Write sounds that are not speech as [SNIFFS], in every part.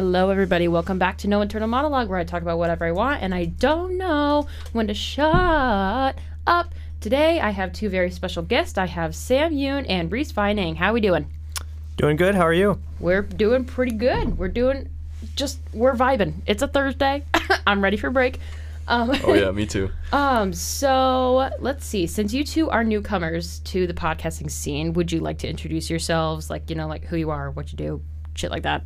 Hello, everybody. Welcome back to No Internal Monologue, where I talk about whatever I want and I don't know when to shut up. Today, I have two very special guests. I have Sam Yoon and Reese Vining. How are we doing? Doing good. How are you? We're doing pretty good. We're doing just we're vibing. It's a Thursday. [LAUGHS] I'm ready for break. Um, Oh yeah, me too. [LAUGHS] um. So let's see. Since you two are newcomers to the podcasting scene, would you like to introduce yourselves? Like you know, like who you are, what you do, shit like that.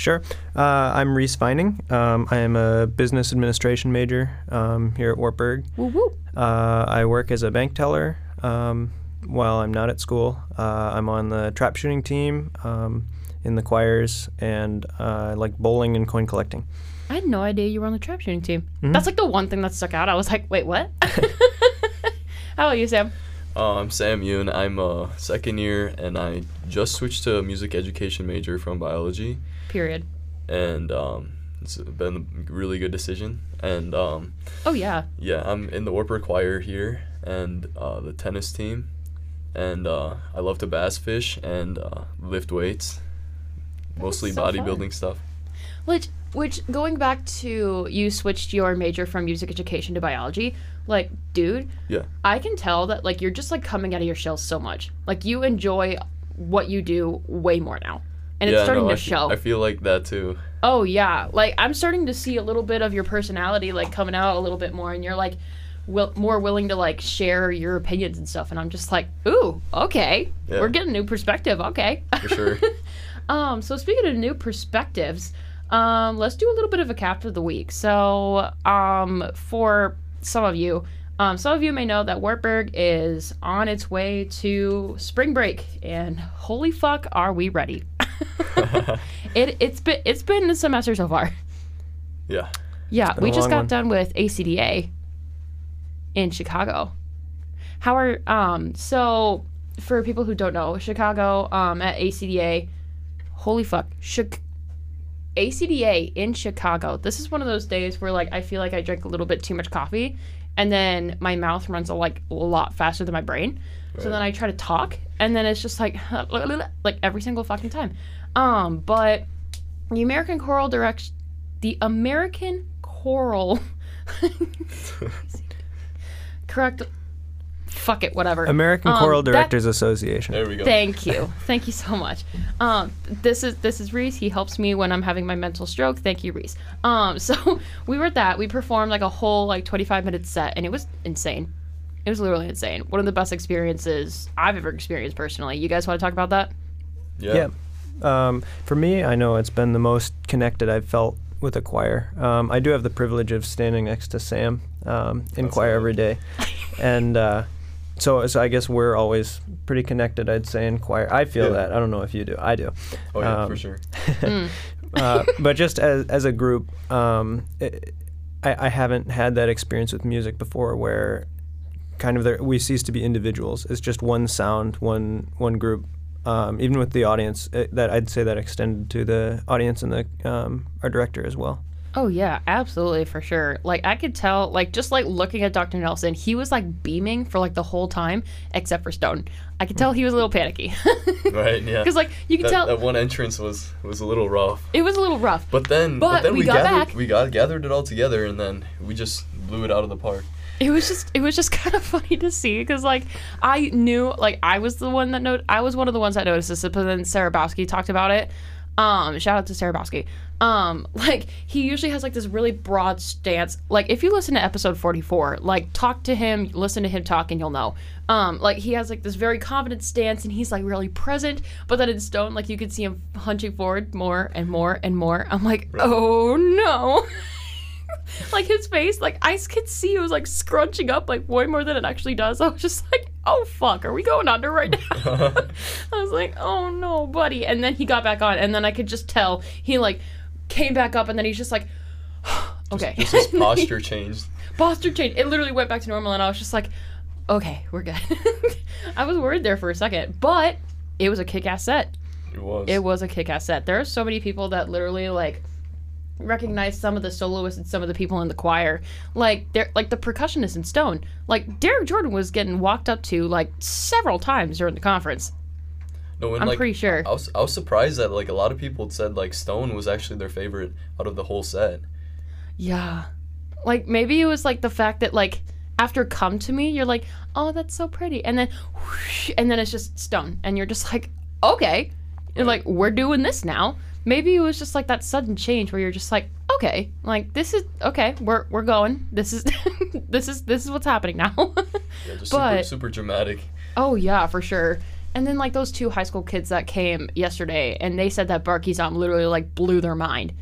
Sure. Uh, I'm Reese Vining. Um, I am a business administration major um, here at Wartburg. Woo woo. Uh, I work as a bank teller um, while I'm not at school. Uh, I'm on the trap shooting team, um, in the choirs, and uh, I like bowling and coin collecting. I had no idea you were on the trap shooting team. That's like the one thing that stuck out. I was like, wait, what? [LAUGHS] How about you, Sam? Uh, I'm Sam Yoon. I'm a second year, and I just switched to a music education major from biology, Period. and um, it's been a really good decision. And um, Oh yeah. yeah, I'm in the Wartburg Choir here and uh, the tennis team, and uh, I love to bass fish and uh, lift weights, mostly so bodybuilding stuff. Which, which going back to you switched your major from music education to biology. Like, dude, Yeah, I can tell that like you're just like coming out of your shell so much. Like you enjoy what you do way more now, and yeah, it's starting no, to I show. I feel like that too. Oh yeah, like I'm starting to see a little bit of your personality like coming out a little bit more, and you're like, will, more willing to like share your opinions and stuff. And I'm just like, ooh, okay, Yeah. we're getting new perspective. Okay, For sure. [LAUGHS] um, so speaking of new perspectives, um, let's do a little bit of a cap of the week. So, um, for some of you, um, some of you may know that Wartburg is on its way to spring break, and holy fuck, are we ready? [LAUGHS] [LAUGHS] it it's been it's been a semester so far. yeah. Yeah, we just got one. done with ACDA in Chicago. How are um so for people who don't know, Chicago um at ACDA, holy fuck, Chic- ACDA in Chicago. This is one of those days where like I feel like I drank a little bit too much coffee and then my mouth runs a, like a lot faster than my brain. So then I try to talk and then it's just like [LAUGHS] like every single fucking time. Um but the American Choral Direct the American Choral [LAUGHS] correct fuck it whatever American Um, Choral that- Directors Association. There we go. Thank you. [LAUGHS] Thank you so much. Um, this is this is Reese. He helps me when I'm having my mental stroke. Thank you, Reese. Um, so we were at that. We performed like a whole like 25 minute set, and it was insane. It was literally insane. One of the best experiences I've ever experienced personally. You guys want to talk about that? Yeah. Um, for me, I know it's been the most connected I've felt with a choir. Um, I do have the privilege of standing next to Sam um, in That's choir every day, [LAUGHS] and uh, so, so I guess we're always pretty connected. I'd say in choir. I feel Yeah. that. I don't know if you do. I do. Oh yeah, for Um, sure. [LAUGHS] uh, but just as as a group, um, it, I, I haven't had that experience with music before, where kind of there, we cease to be individuals. It's just one sound, one one group. Um, even with the audience, it, that I'd say that extended to the audience and the um, our director as well. Oh yeah, absolutely for sure. Like I could tell, like just like looking at Dr. Nelson, he was like beaming for like the whole time, except for Stone. I could tell he was a little panicky. [LAUGHS] Right, yeah. Because like you could that, tell that one entrance was was a little rough. it was a little rough. But then, But then we we, got gathered, back. we got gathered it all together, and then we just blew it out of the park. It was just it was just [LAUGHS] kind of funny to see because like I knew like I was the one that note I was one of the ones that noticed this, but then Sarah Bowski talked about it. Um, shout out to Sarah Bowski. Um, [LAUGHS] like he usually has like this really broad stance. Like if you listen to episode 44, like talk to him, listen to him talk, and you'll know. Um, like he has like this very confident stance, and he's like really present. But then in Stone, like you could see him hunching forward more and more and more. I'm like, oh no. [LAUGHS] [LAUGHS] like his face, like I could see it was like scrunching up like way more than it actually does. [LAUGHS] I was just like, oh fuck, are we going under right now? [LAUGHS] I was like, oh no, buddy. And then he got back on, and then I could just tell he like came back up, and then he's just like, [SIGHS] okay. Just his posture changed. posture changed. It literally went back to normal, and I was just like, okay, we're good. I was worried there for a second, but it was a kick-ass set. It was. It was a kick-ass set. There are so many people that literally like recognize some of the soloists and some of the people in the choir. Like they're like the percussionist in Stone. Like Derek Jordan was getting walked up to like several times during the conference. No, and I'm like, pretty sure. I was I was surprised that like a lot of people had said like Stone was actually their favorite out of the whole set. Yeah. Like maybe it was like the fact that like after come to me, you're like, oh, that's so pretty, and then, whoosh, and then it's just stone, and you're just like, okay, You're like we're doing this now. Maybe it was just like that sudden change where you're just like, okay, like this is okay, we're we're going. This is [LAUGHS] this is this is what's happening now. [LAUGHS] Yeah, just But- super super dramatic. oh yeah, for sure. And then like those two high school kids that came yesterday, and they said that Barky's album literally like blew their mind.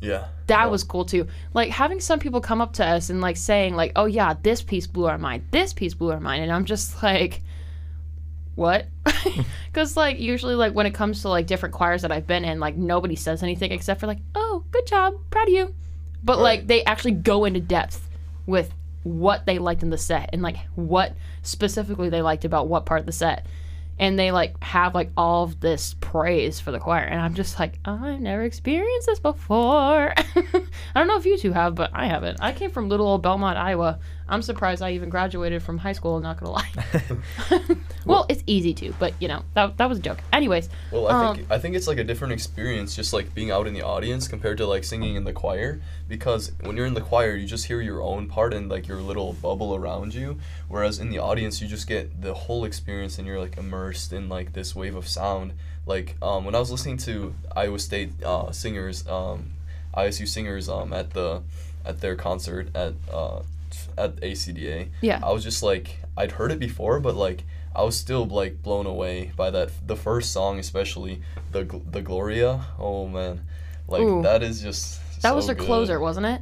Yeah. that Oh, was cool too. Like having some people come up to us and like saying like, "Oh yeah, this piece blew our mind. This piece blew our mind," and I'm just like, "What?" [LAUGHS] [LAUGHS] Because like usually like when it comes to like different choirs that I've been in, like nobody says anything except for like, "Oh, good job, proud of you," but like they actually go into depth with what they liked in the set and like what specifically they liked about what part of the set. And they like have like all of this praise for the choir, and I'm just like, I've never experienced this before. [LAUGHS] I don't know if you two have, but I haven't. I came from little old Belmont, Iowa. I'm surprised I even graduated from high school. Not gonna lie. [LAUGHS] [LAUGHS] well, it's easy to, but you know that that was a joke. Anyways, Well, I Um, think I think it's like a different experience, just like being out in the audience compared to like singing in the choir. Because when you're in the choir, you just hear your own part and like your little bubble around you. Whereas in the audience, you just get the whole experience and you're like immersed in like this wave of sound. Like um, when I was listening to Iowa State uh, singers, um, ISU singers um, at the at their concert at uh, at ACDA. Yeah. I was just like I'd heard it before, but like I was still like blown away by that. The first song, especially the the Gloria. Oh man, like Ooh. that is just. that was so their good. closer, wasn't it?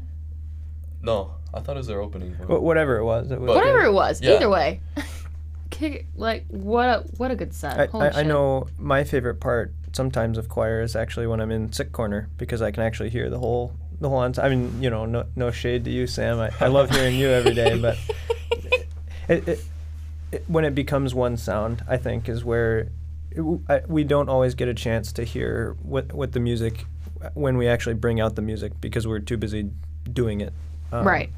No, I thought it was their opening. Wh- whatever it was, it was But- Whatever good. it was, Yeah. either way. [LAUGHS] Kick- like what a what a good set. I, I, I know my favorite part sometimes of choir is actually when I'm in sick corner because I can actually hear the whole the whole ensemble. I mean, you know, no no shade to you, Sam. I, I love hearing you every day, but [LAUGHS] it, it, it, when it becomes one sound, I think is where I, we don't always get a chance to hear what what the music when we actually bring out the music because we're too busy doing it. Um, right.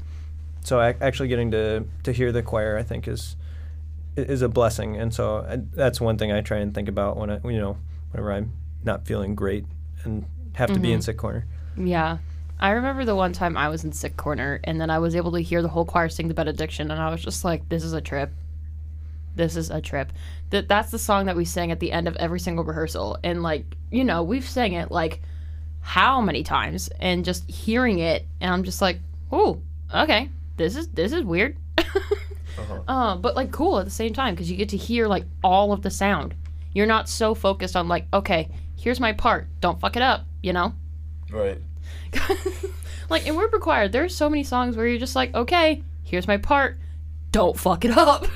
so ac- actually getting to to hear the choir i think is is a blessing and so I, that's one thing i try and think about when i you know whenever i'm not feeling great and have to be in sick corner Yeah. I remember the one time I was in sick corner and then I was able to hear the whole choir sing the benediction and I was just like, this is a trip. This is a trip. That that's the song that we sang at the end of every single rehearsal. And like, you know, we've sang it like how many times and just hearing it and I'm just like, oh, okay. This is this is weird. [LAUGHS] Uh-huh. uh, but like cool at the same time because you get to hear like all of the sound. You're not so focused on like, okay, here's my part. Don't fuck it up, you know? Right. [LAUGHS] like in Wartburg Choir, there's so many songs where you're just like, okay, here's my part. Don't fuck it up. [LAUGHS]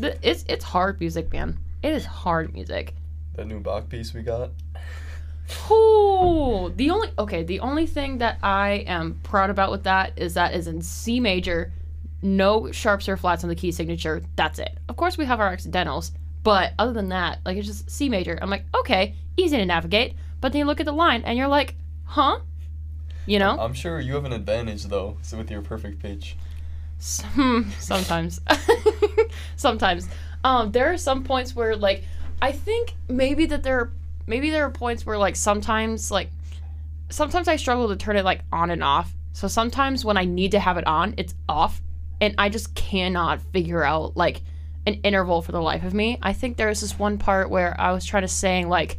It's it's hard music, man. It is hard music. That new Bach piece we got. Ooh, the only okay, the only thing that I am proud about with that is that is in C major, no sharps or flats on the key signature. That's it. Of course, we have our accidentals, but other than that, like it's just C major. I'm like, okay, easy to navigate. But then you look at the line and you're like, huh? You know? I'm sure you have an advantage though, so with your perfect pitch. Hmm, sometimes. [LAUGHS] sometimes. Um, there are some points where like I think maybe that there are maybe there are points where like sometimes like sometimes I struggle to turn it like on and off. So sometimes when I need to have it on, it's off and I just cannot figure out like an interval for the life of me. I think there was this one part where I was trying to sing like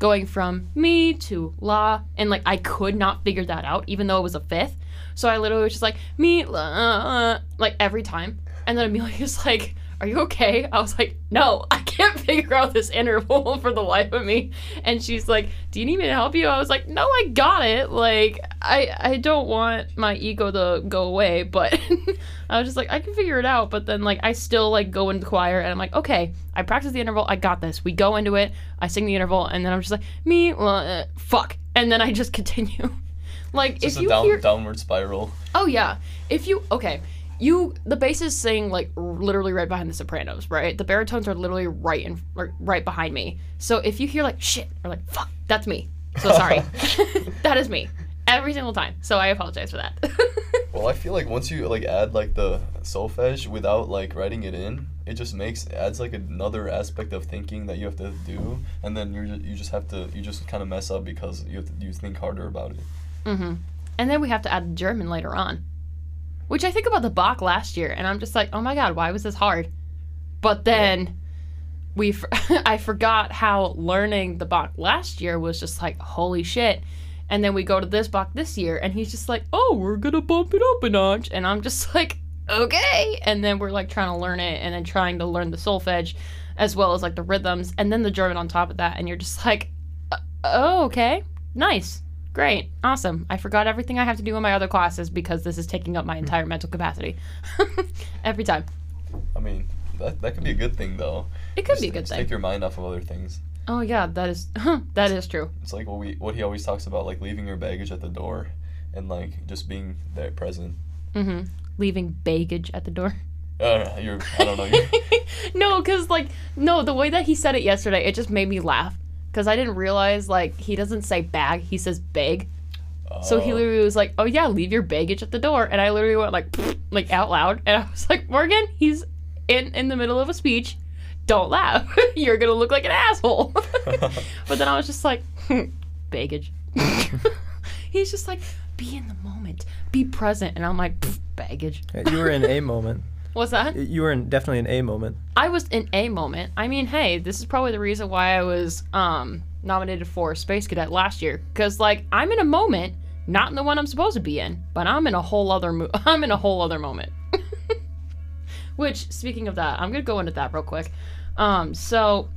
going from me to la and like I could not figure that out even though it was a fifth. So I literally was just like me la like every time. And then Amelia was [LAUGHS] like, "Are you okay?" I was like, "No, I can't [LAUGHS] figure out this interval [LAUGHS] for the life of me." And she's like, "Do you need me to help you?" I was like, "No, I got it. Like I I don't want my ego to go away, [LAUGHS] but I was just like, I can figure it out, but then like I still like go into the choir and I'm like, "Okay, I practice the interval. I got this." We go into it. I sing the interval and then I'm just like, "Me la, fuck." And then I just continue. Like Just if a you down, hear downward spiral. Oh yeah. If you okay, you the bass is saying like r- literally right behind the sopranos, right? The baritones are literally right in or right behind me. So if you hear like shit or like fuck, that's me. So sorry. [LAUGHS] [LAUGHS] that is me every single time. So I apologize for that. [LAUGHS] Well, I feel like once you like add like the solfege without like writing it in, it just makes adds like another aspect of thinking that you have to do, and then you you just have to you just kind of mess up because you have to you think harder about it. Mm-hmm. And then we have to add German later on, which I think about the Bach last year, and I'm just like, oh my god, why was this hard? But then we, f- [LAUGHS] I forgot how learning the Bach last year was just like holy shit. And then we go to this Bach this year, and he's just like, oh, we're gonna bump it up a notch, and I'm just [LAUGHS] like, okay. And then we're like trying to learn it, and then trying to learn the solfege, as well as like the rhythms, and then the German on top of that, and you're just like, "Uh, oh, okay, nice. Great. Awesome. I forgot everything I have to do in my other classes because this is taking up my entire mental capacity. [LAUGHS] Every time. I mean, that that could be a good thing though. It could Just- be a good just thing. Take your mind off of other things. Oh yeah, that is [LAUGHS] that is true. It's like what we what he always talks about, like leaving your baggage at the door, and like just being there present. Mm-hmm. Leaving baggage at the door. Uh, you're I don't know. You're, [LAUGHS] no, cause like no, the way that he said it yesterday, it just made me laugh. Cause I didn't realize like he doesn't say bag, he says bag. So he Oh. literally was like, "Oh yeah, leave your baggage at the door," and I literally went like, like out loud, and I was like, "Morgan, he's in in the middle of a speech. Don't laugh. [LAUGHS] You're gonna look like an asshole." [LAUGHS] but then I was just like, hmm, [LAUGHS] "Baggage." he's just like, "Be in the moment, be present," and I'm like, "Baggage." You were in a moment. What's that? You were in definitely in a moment. I was in a moment. I mean, hey, this is probably the reason why I was um nominated for Space Cadet last year cuz like I'm in a moment, not in the one I'm supposed to be in, but I'm in a whole other mo- [LAUGHS] I'm in a whole other moment. [LAUGHS] Which speaking of that, I'm going to go into that real quick. Um so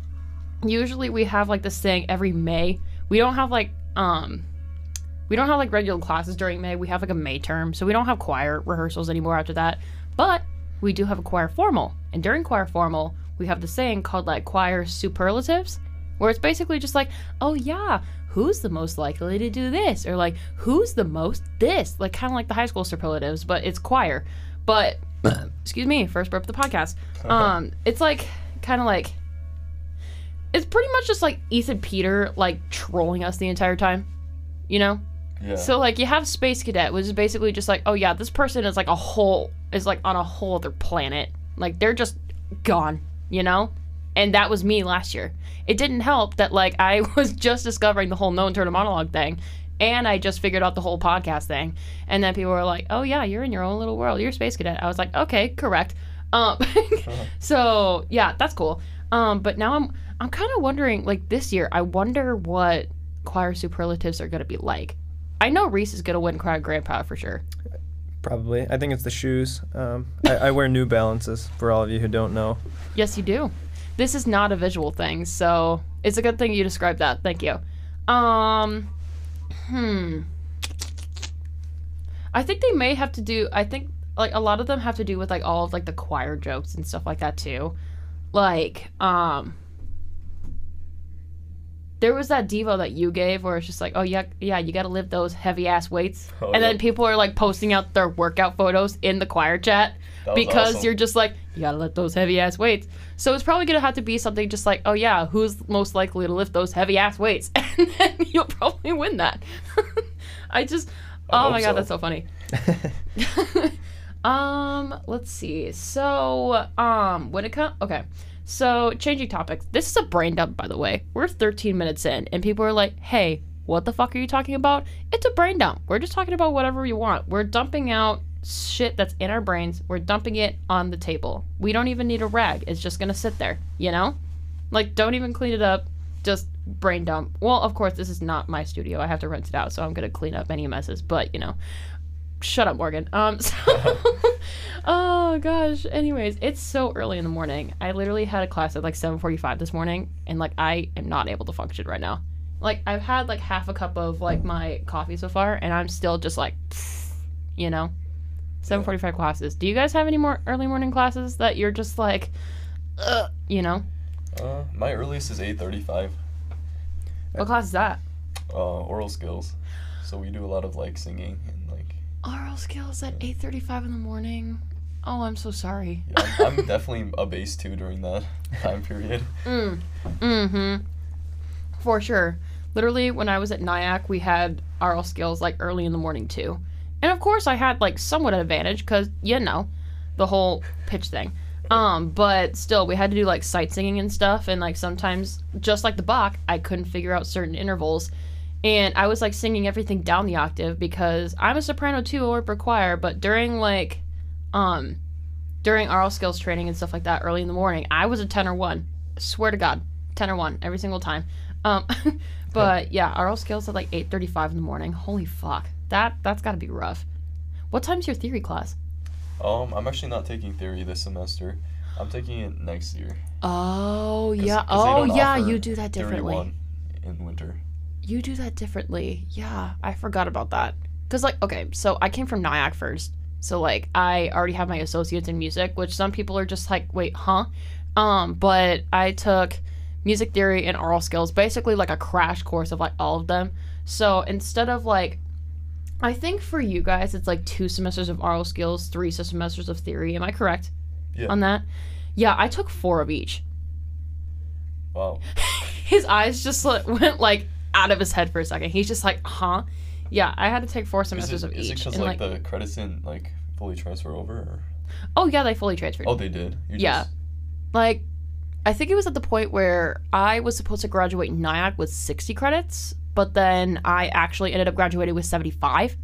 usually we have like this thing every May. We don't have like um we don't have like regular classes during May. We have like a May term. So we don't have choir rehearsals anymore after that. But we do have a choir formal. And during choir formal, we have the saying called like choir superlatives, where it's basically just like, oh yeah, who's the most likely to do this? Or like, who's the most this? Like kind of like the high school superlatives, but it's choir. But [LAUGHS] excuse me, first burp of the podcast. Um, it's like kind of like it's pretty much just like Ethan Peter like trolling us the entire time. You know? yeah. So like you have Space Cadet, which is basically just like, oh yeah, this person is like a whole is like on a whole other planet. Like they're just gone, you know? And that was me last year. It didn't help that like I [LAUGHS] was just discovering the whole no internal monologue thing. And I just figured out the whole podcast thing. And then people were like, Oh yeah, you're in your own little world. You're a space cadet. I was like, Okay, correct. Um [LAUGHS] so yeah, that's cool. Um, but now I'm I'm kind of wondering, like this year, I wonder what choir superlatives are gonna be like. I know Reese is gonna win choir grandpa for sure. Probably. I think it's the shoes. Um, I, I wear New Balances for all of you who don't know. Yes, you do. This is not a visual thing, so it's a good thing you described that. Thank you. Um, hmm. I think they may have to do. I think like a lot of them have to do with like all of like the choir jokes and stuff like that too. Like, um, there was that devo that you gave where it's just like, oh yeah, yeah, you got to lift those heavy ass weights, [LAUGHS] Oh, and then people are like posting out their workout photos in the choir chat because awesome. you're just like you gotta lift those heavy ass weights. So it's probably gonna have to be something just like, oh yeah, who's most likely to lift those heavy ass weights, [LAUGHS] and then you'll probably win that. [LAUGHS] I just, I oh my god, so. that's so funny. um, let's see. So, um, when it comes, okay. So changing topics. This is a brain dump, by the way. We're 13 minutes in, and people are like, "Hey, what the fuck are you talking about?" It's a brain dump. We're just talking about whatever we want. We're dumping out shit that's in our brains. We're dumping it on the table. We don't even need a rag. It's just gonna sit there. You know, like don't even clean it up. Just brain dump. Well, of course, this is not my studio. I have to rent it out, so I'm gonna clean up any messes. But you know, shut up, Morgan. Um, [LAUGHS] so, [LAUGHS] oh gosh. Anyways, it's so early in the morning. I literally had a class at like 7:45 this morning, and like I am not able to function right now. Like I've had like half a cup of like my coffee so far, and I'm still just like, [SNIFFS] you know, 7:45 classes. Do you guys have any more early morning classes that you're just like, Ugh, you know, Uh, my earliest is eight thirty-five. what class is that? Uh, aural skills. So we do a lot of like singing and. Aural skills at 8:35 in the morning. Oh, I'm so sorry. Yeah, I'm, I'm [LAUGHS] definitely a bass two during that [LAUGHS] time period. Mm. Mm-hmm. For sure. Literally, when I was at NIAC, we had aural skills like early in the morning too. And of course, I had like somewhat of an advantage because you know, the whole pitch thing. Um, but still, we had to do like sight singing and stuff, and like sometimes, just like the Bach, I couldn't figure out certain intervals, and I was like singing everything down the octave because I'm a soprano too, or per choir. But during like, um, during aural skills training and stuff like that, early in the morning, I was a tenor one. Swear to God, tenor one every single time. Um, [LAUGHS] but yeah, aural skills at like 8:35 in the morning. Holy fuck, that that's got to be rough. What time's your theory class? Um, I'm actually not taking theory this semester. I'm taking it next year. Oh yeah. 'cause Oh yeah. You do that differently. one in winter. You do that differently. Yeah, I forgot about that. Cause like okay, so I came from NIAC first. So like I already have my associates in music, which some people are just like, wait, huh? Um, but I took music theory and aural skills, basically like a crash course of like all of them. So instead of like I think for you guys it's like two semesters of aural skills, three semesters of theory. Am I correct Yeah. on that? Yeah, I took four of each. Wow. [LAUGHS] his eyes just like, went like out of his head for a second. He's just like, huh? Yeah, I had to take four semesters it, of is it because like, like, the credits didn't like fully transfer over? Or? oh yeah, they fully transferred. Oh, they did. You Yeah. Just, Like, I think it was at the point where I was supposed to graduate NIAC with 60 credits, but then I actually ended up graduating with 75.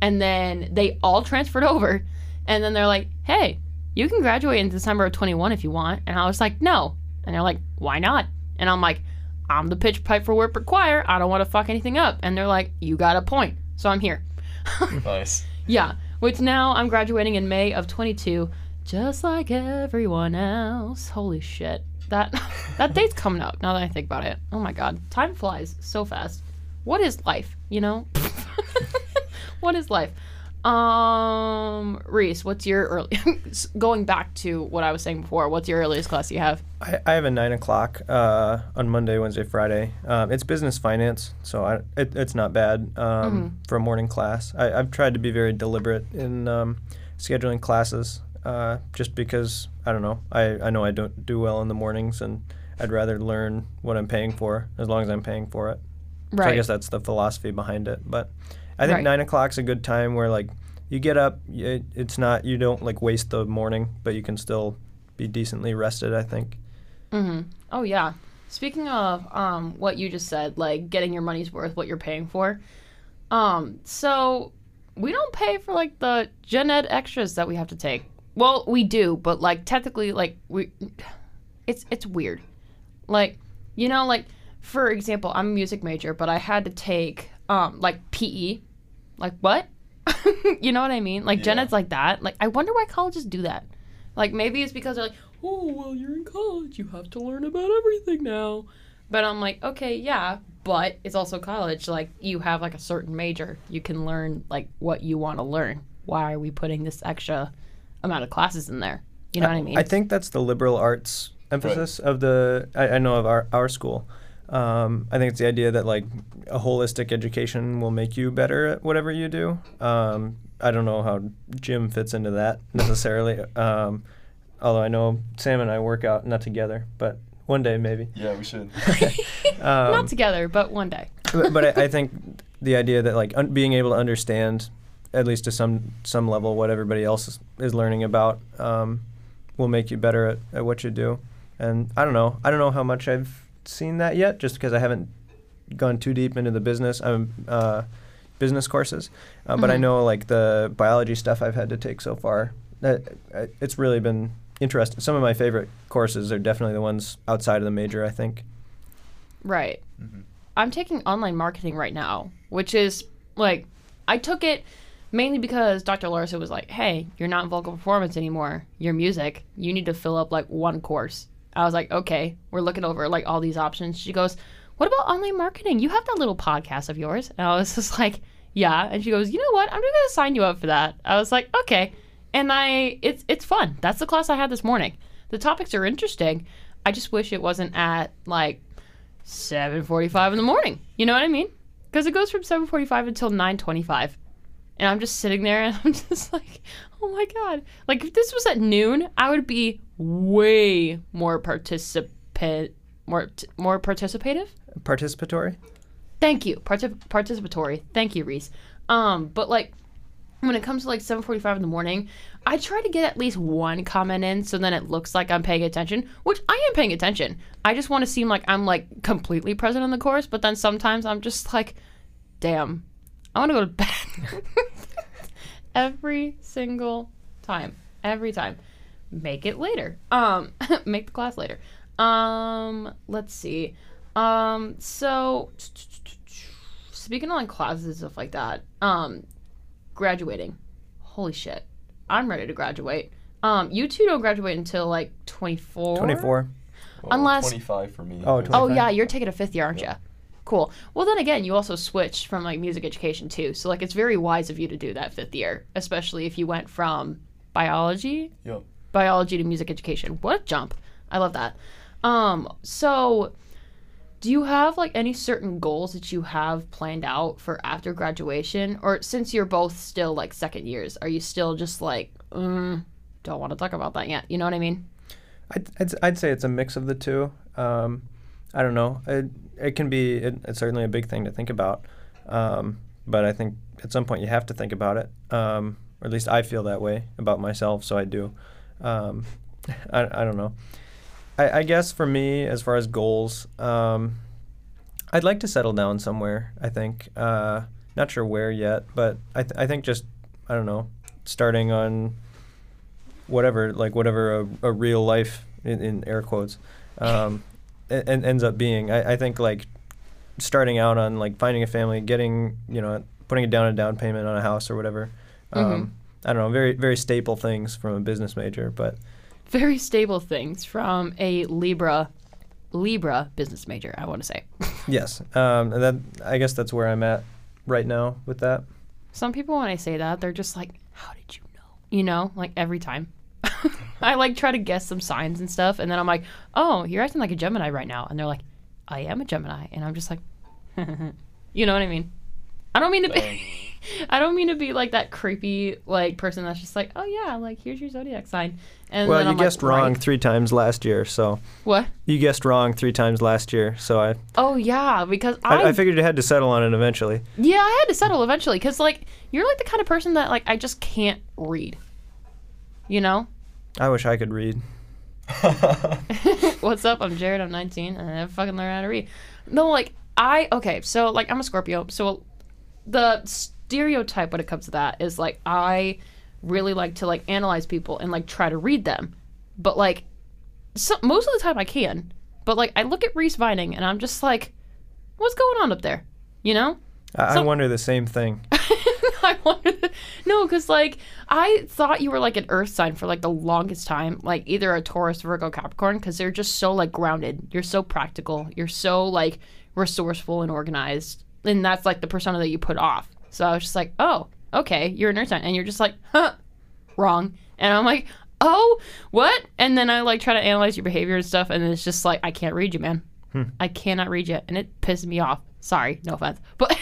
And then they all transferred [LAUGHS] over. And then they're like, hey, you can graduate in December of 21 if you want. And I was like, no. And they're like, why not? And I'm like, I'm the pitch pipe for Wartburg Choir. I don't want to fuck anything up. And they're like, you got a point. So I'm here. [LAUGHS] nice. Yeah, which now I'm graduating in May of 22, just like everyone else. Holy shit. That [LAUGHS] that date's coming up now that I think about it. Oh my god, time flies so fast. What is life, you know? [LAUGHS] what is life? Um, Reese, what's your early [LAUGHS] going back to what I was saying before, what's your earliest class you have? I, I have a nine o'clock uh, on Monday, Wednesday, Friday. Um, it's business finance, so I, it, it's not bad um, for a morning class. I, I've tried to be very deliberate in um, scheduling classes, uh, just because I don't know. I, I know I don't do well in the mornings, and I'd rather learn what I'm paying for as long as I'm paying for it. Right. So I guess that's the philosophy behind it. But I think Right. nine o'clock's a good time where like you get up. It, it's not you don't like waste the morning, but you can still be decently rested. I think. Mm-hmm. Oh yeah. Speaking of um, what you just said, like getting your money's worth, what you're paying for. Um, so we don't pay for like the gen ed extras that we have to take. Well, we do, but like technically, like we, it's it's weird. Like you know, like for example, I'm a music major, but I had to take um like PE. Like what? [LAUGHS] you know what I mean? Like gen Yeah. ed's like that. Like I wonder why colleges do that. Like maybe it's because they're like, oh well, you're in college, you have to learn about everything now. But I'm like, okay, yeah, but it's also college. Like you have like a certain major, you can learn like what you want to learn. Why are we putting this extra amount of classes in there? You know what I mean? I think that's the liberal arts emphasis of the. I, I know of our our school. Um, I think it's the idea that like a holistic education will make you better at whatever you do. Um, I don't know how gym fits into that necessarily. um, although I know Sam and I work out not together, but one day maybe. Yeah, we should. [LAUGHS] Um, Not together, but one day. [LAUGHS] but, but I, I think the idea that like un- being able to understand at least to some some level what everybody else is, is learning about um, will make you better at, at what you do and i don't know i don't know how much i've seen that yet just because i haven't gone too deep into the business um, uh, business courses uh, but i Mhm. know like the biology stuff i've had to take so far that uh, it's really been interesting some of my favorite courses are definitely the ones outside of the major i think Right. Mhm. I'm taking online marketing right now, which is like I took it mainly because Dr. Larson was like, "Hey, you're not in vocal performance anymore. You're music. You need to fill up like one course." I was like, "Okay." We're looking over like all these options. She goes, "What about online marketing? You have that little podcast of yours." And I was [LAUGHS] just like, "Yeah." And she goes, "You know what? I'm just to sign you up for that." I was like, "Okay." And I it's it's fun. That's the class I had this morning. The topics are interesting. I just wish it wasn't at like 7:45 in the morning. You know what I mean? Because it goes from 7:45 until 9:25, and I'm just sitting there and [LAUGHS] I'm just like, oh my god! Like if this was at noon, I would be way more participant, more t- more participative. participatory Thank you, Parti- participatory. Thank you, Reese. Um, but like, when it comes to like 7:45 in the morning, I try to get at least one comment in so then it looks like I'm paying attention, which I am paying attention. I just want to seem like I'm like completely present in the course, but then sometimes I'm just like damn. I want to go to bed. [LAUGHS] Every single time. Every time. Make it later. Um [LAUGHS] make the class later. Um let's see. Um so speaking on classes and stuff like that. Um graduating. Holy shit. I'm ready to graduate. Um, you two don't graduate until like 24. 24. Well, Unless- 25 for me. Oh, but- 20. Oh yeah, you're taking a fifth year, aren't you? Cool. Well, then again, you also switched from like music education too. So like, it's very wise of you to do that fifth year, especially if you went from biology, Yep. Biology to music education. What a jump! I love that. Um, so do you have like any certain goals that you have planned out for after graduation, or since you're both still like second years, are you still just like, mm, don't want to talk about that yet? You know what I mean? I'd, I'd, I'd say it's a mix of the two. Um, I don't know. It, it can be, it, it's certainly a big thing to think about. Um, but I think at some point you have to think about it. Um, or at least I feel that way about myself, so I do. Um, [LAUGHS] I, I don't know. I, I guess for me, as far as goals, um, I'd like to settle down somewhere, I think. Uh, not sure where yet, but I, th- I think just, I don't know, starting on whatever like whatever a, a real life in, in air quotes um, [LAUGHS] and, ends up being I, I think like starting out on like finding a family getting you know putting it down a down payment on a house or whatever um, I don't know very very staple things from a business major but very stable things from a Libra Libra business major, I want to say. [LAUGHS] yes um, and that I guess that's where I'm at right now with that Some people when I say that, they're just like, "How did you know?" You know, like every time. [LAUGHS] I like try to guess some signs and stuff, and then I'm like, "Oh, you're acting like a Gemini right now," and they're like, "I am a Gemini," and I'm just like, [LAUGHS] "You know what I mean?" I don't mean to Dang. be. [LAUGHS] I don't mean to be like that creepy like person that's just like, oh yeah, like here's your zodiac sign. And well then you I'm like, guessed wrong "Right." three times last year so What? you guessed wrong three times last year so I Oh yeah, because I, I, I figured you had to settle on it eventually yeah, I had to settle eventually because like you're like the kind of person that like I just can't read. You know? I wish I could read [LAUGHS] What's up? I'm Jared. I'm 19, and I never fucking learned how to read. No, like I okay. So like I'm a Scorpio. So the stereotype when it comes to that is like I really like to like analyze people and like try to read them, but like so, most of the time I can. But like I look at Reese Vining and I'm just like, what's going on up there? You know? I, I wonder the same thing [LAUGHS] I wanted no, because like I thought you were like an Earth sign for like the longest time, like either a Taurus, Virgo, Capricorn, because they're just so like grounded. You're so practical. You're so like resourceful and organized, and that's like the persona that you put off. So I was just like, oh, okay, you're a Earth sign, and you're just like, huh, wrong, and I'm like, oh, what? And then I like try to analyze your behavior and stuff, and it's just like I can't read you, man. I cannot read you, and it pisses me off. Sorry, no offense, but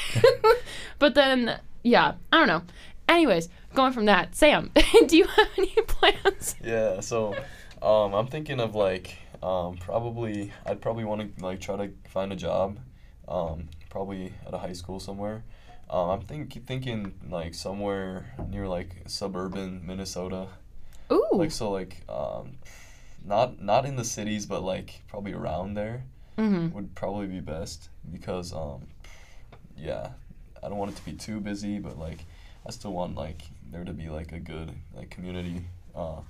[LAUGHS] but then yeah, I don't know. Anyways, going from that, Sam, [LAUGHS] do you have any [LAUGHS] plans? Yeah, so um, I'm thinking of like um, probably I'd probably want to like try to find a job, um, probably at a high school somewhere. Um, I'm think thinking like somewhere near like suburban Minnesota, Ooh, like so like um, not not in the cities but like probably around there mm-hmm. would probably be best because um, yeah, I don't want it to be too busy, but like I still want like there to be like a good like community, uh,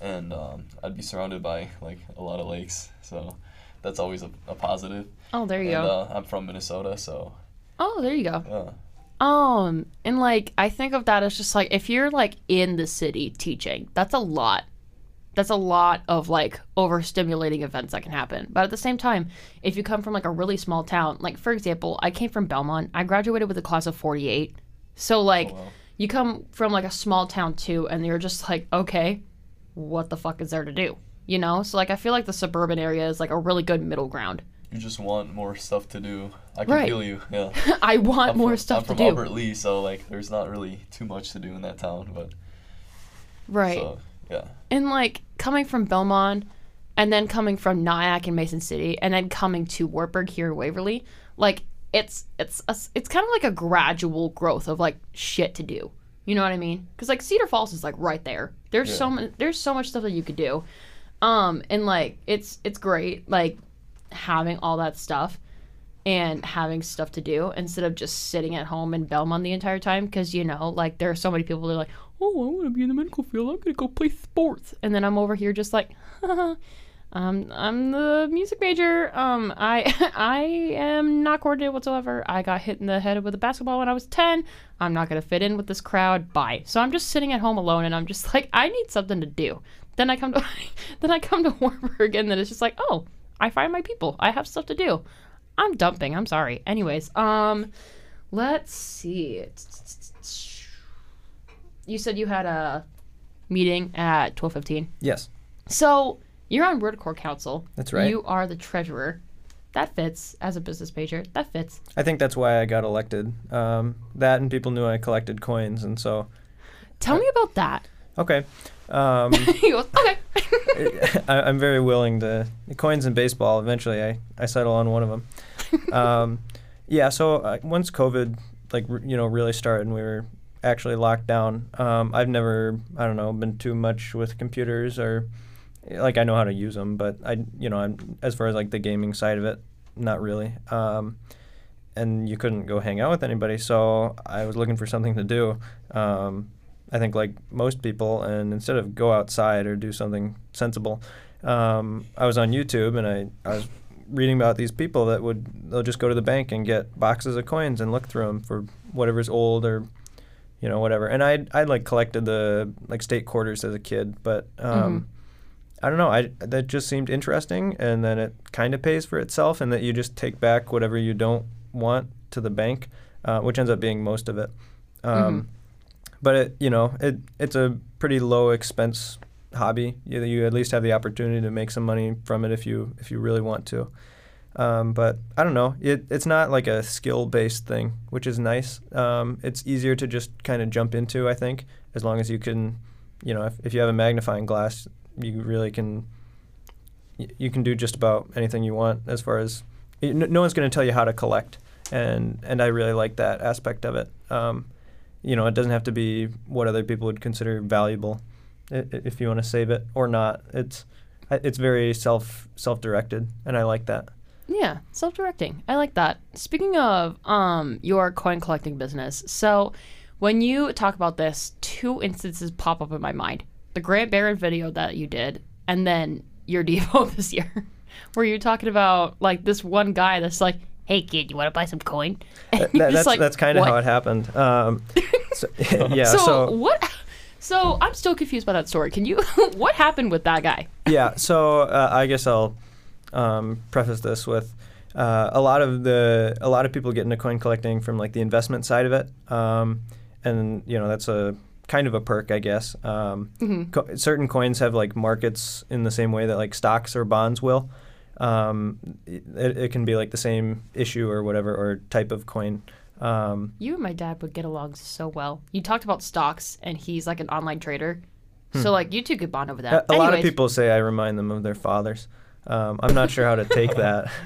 and um, I'd be surrounded by like a lot of lakes, so that's always a, a positive. oh, there you and go. uh, I'm from Minnesota, so oh, there you go. yeah. Um, and like I think of that as just like if you're like in the city teaching, that's a lot. That's a lot of like overstimulating events that can happen. But at the same time, if you come from like a really small town, like for example, I came from Belmont. I graduated with a class of 48. So like Oh, wow. you come from like a small town too and you're just like, okay, what the fuck is there to do? You know? So like I feel like the suburban area is like a really good middle ground. You just want more stuff to do. I can Right. feel you. Yeah. [LAUGHS] I want I'm more from, stuff I'm from to do. Albert Lea, so like there's not really too much to do in that town, but right. so yeah. and like coming from Belmont and then coming from NIAC and Mason City and then coming to Wartburg here in Waverly, like it's it's a, it's kind of like a gradual growth of like shit to do. You know what I mean? Because like Cedar Falls is like right there. There's so Yeah. much. There's so much stuff that you could do, um, and like it's it's great like having all that stuff and having stuff to do instead of just sitting at home in Belmont the entire time. Because you know, like there are so many people that are like, oh, I want to be in the medical field. I'm gonna go play sports, and then I'm over here just like. [LAUGHS] Um, I'm the music major. Um, I [LAUGHS] I am not coordinated whatsoever. I got hit in the head with a basketball when I was ten. I'm not gonna fit in with this crowd. Bye. So I'm just sitting at home alone, and I'm just [LAUGHS] like, I need something to do. Then I come to then I come to Wartburg, and then it's just like, oh, I find my people. I have stuff to do. I'm dumping. I'm sorry. Anyways, um, let's see. You said you had a meeting at twelve fifteen. Yes. So you're on Word Core Council. That's right. You are the treasurer. That fits as a business major. That fits. I think that's why I got elected. Um, that and people knew I collected coins, and so Tell me about that. okay. Um, [LAUGHS] goes, okay. [LAUGHS] I, I'm very willing to coins and baseball. Eventually, I, I settle on one of them. Um, [LAUGHS] yeah. So uh, once COVID, like r- you know, really started and we were actually locked down, um, I've never I don't know been too much with computers or like I know how to use them, but I you know I'm, as far as like the gaming side of it, not really. Um, and you couldn't go hang out with anybody, so I was looking for something to do. Um, I think like most people, and instead of go outside or do something sensible, um, I was on YouTube and I, I was reading about these people that would they'll just go to the bank and get boxes of coins and look through them for whatever's old or you know whatever. And I I like collected the like state quarters as a kid, but um, I don't know. I that just seemed interesting, and then it kind of pays for itself, and that you just take back whatever you don't want to the bank, uh, which ends up being most of it. Um, But it, you know, it it's a pretty low expense hobby. You, you at least have the opportunity to make some money from it if you if you really want to. Um, but I don't know. It, it's not like a skill based thing, which is nice. Um, it's easier to just kind of jump into, I think, as long as you can, you know, if, if you have a magnifying glass, you really can. You can do just about anything you want as far as no, one's going to tell you how to collect, and and I really like that aspect of it. Um, you know, it doesn't have to be what other people would consider valuable, if you want to save it or not. It's it's very self self directed, and I like that. Yeah, self-directing. I like that. Speaking of um your coin collecting business, so when you talk about this, two instances pop up in my mind: the Grant Barron video that you did, and then your [LAUGHS] Devo this year, where you're talking about like this one guy that's like, "Hey kid, you want to buy some coin?" And [LAUGHS] That- that's like, that's kind of how it happened. Um, so, [LAUGHS] [LAUGHS] yeah. So, so what? So I'm still confused by that story. Can you? what happened with that guy? yeah, so uh, I guess I'll um, preface this with uh, a lot of the a lot of people get into coin collecting from like the investment side of it, um, and you know that's a kind of a perk, I guess. Um, co- certain coins have like markets in the same way that like stocks or bonds will. Um, it, it can be like the same issue or whatever or type of coin. Um, You and my dad would get along so well. You talked about stocks, and he's like an online trader. So like you two could bond over Hmm. a that. a lot of people say I remind them of their fathers. Um, I'm not sure how to take [LAUGHS] that. [LAUGHS]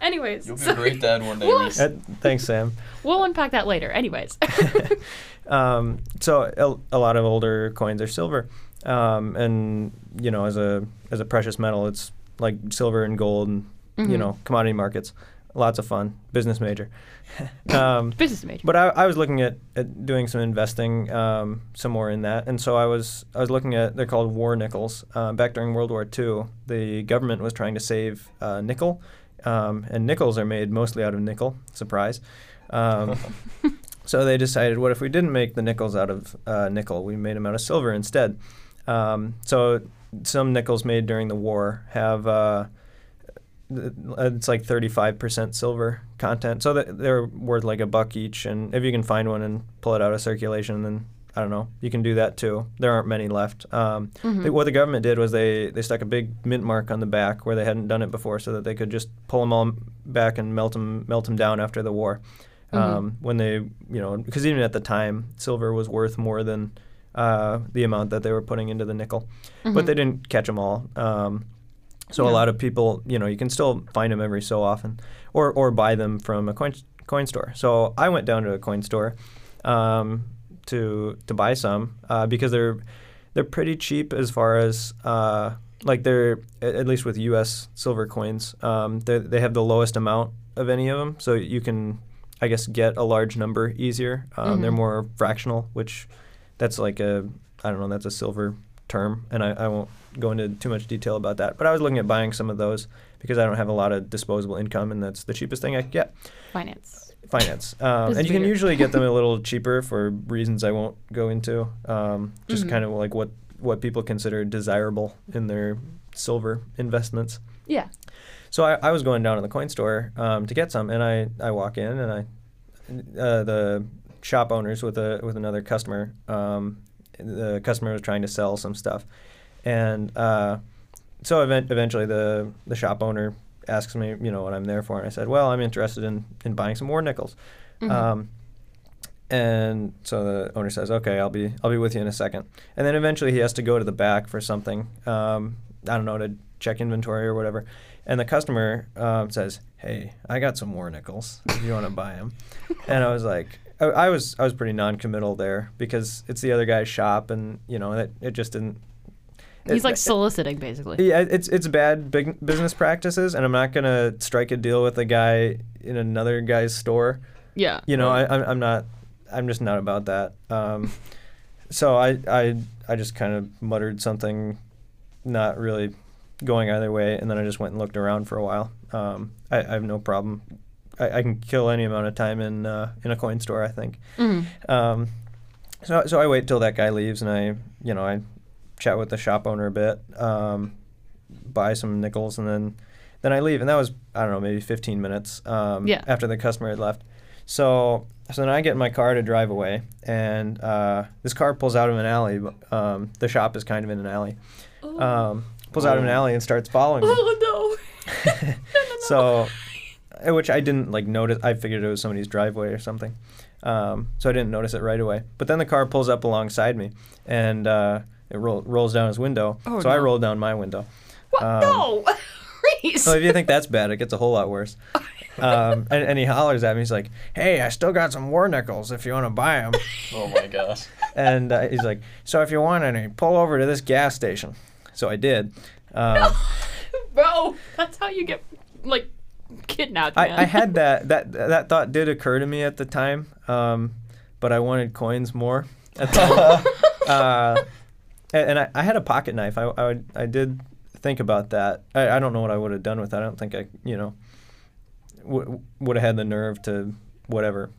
Anyways, You'll be so a great dad one day. What? Reese. Uh, thanks, Sam. [LAUGHS] we'll unpack that later. Anyways, Um, so a, a lot of older coins are silver, um, and you know, as a as a precious metal, it's like silver and gold, and you know, commodity markets. Lots of fun. Business major. [LAUGHS] um, business major. but I, I was looking at, at doing some investing, um, some more in that, and so I was I was looking at they're called war nickels. Uh, back during World War II, the government was trying to save uh, nickel, um, and nickels are made mostly out of nickel. Surprise. Um, [LAUGHS] so they decided, what if we didn't make the nickels out of uh, nickel? We made them out of silver instead. Um, so some nickels made during the war have uh, it's like 35% silver content. So they're worth like a buck each. And if you can find one and pull it out of circulation, then I don't know, you can do that too. There aren't many left. Um, they- what the government did was they, they stuck a big mint mark on the back where they hadn't done it before so that they could just pull them all back and melt them, melt them down after the war. Um, when they, you know, because even at the time, silver was worth more than uh, the amount that they were putting into the nickel. But they didn't catch them all. Um, so a lot of people, you know, you can still find them every so often, or or buy them from a coin coin store. So I went down to a coin store, um, to to buy some uh, because they're they're pretty cheap as far as uh, like they're at least with U.S. silver coins. Um, they they have the lowest amount of any of them, so you can I guess get a large number easier. Um, They're more fractional, which that's like a I don't know that's a silver term, and I, I won't go into too much detail about that. But I was looking at buying some of those because I don't have a lot of disposable income, and that's the cheapest thing I could get Finance. finance. [LAUGHS] Um, and you can usually get them a little [LAUGHS] cheaper for reasons I won't go into. Um, just Mm-hmm. kind of like what what people consider desirable in their silver investments. Yeah. So I, I was going down to the coin store um, to get some, and I, I walk in and I uh, the shop owners with a with another customer. Um, the customer was trying to sell some stuff, and uh, so event, eventually the the shop owner asks me, you know, what I'm there for, and I said, well, I'm interested in in buying some more nickels. Um, and so the owner says, "Okay, I'll be I'll be with you in a second. And then eventually he has to go to the back for something. Um, I don't know to check inventory or whatever. And the customer um, says, "Hey, I got some more nickels. If you want to buy them." and I was like, I, I was I was pretty non-committal there because it's the other guy's shop, and you know it it just didn't. He's like soliciting, basically. yeah, it's it's bad big business practices, and I'm not gonna strike a deal with a guy in another guy's store. Yeah. You know, I, I'm I'm not, I'm just not about that. Um, [LAUGHS] so I I I just kind of muttered something, not really going either way, and then I just went and looked around for a while. Um, I, I have no problem. I, I can kill any amount of time in uh, in a coin store. I think. Mm-hmm. Um, so so I wait till that guy leaves, and I you know I chat with the shop owner a bit, um, buy some nickels, and then then I leave, and that was I don't know maybe 15 minutes um, Yeah. after the customer had left. So so then I get in my car to drive away, and uh, this car pulls out of an alley. Um, the shop is kind of in an alley. Um, pulls out of an Oh. alley and starts following me. Oh no. [LAUGHS] [LAUGHS] no, no. so which I didn't like notice. I figured it was somebody's driveway or something, um, so I didn't notice it right away. But then the car pulls up alongside me, and uh, it roll, rolls down his window. Oh, so I no. rolled down my window. What? Um, no. [LAUGHS] Rece. So if you think that's bad, it gets a whole lot worse. [LAUGHS] Um, and, and he hollers at me. He's like, "Hey, I still got some war nickels if you want to buy them." [LAUGHS] Oh my gosh. and uh, he's like, "So if you want any, pull over to this gas station." So I did. Um, Bro, that's how you get like [LAUGHS] kidnapped, man. I, I had that that that thought did occur to me at the time, um, but I wanted coins more. At [LAUGHS] the uh, and I, I had a pocket knife. I, I would I did think about that. I, I don't know what I would have done with that. I don't think I you know w- would have had the nerve to whatever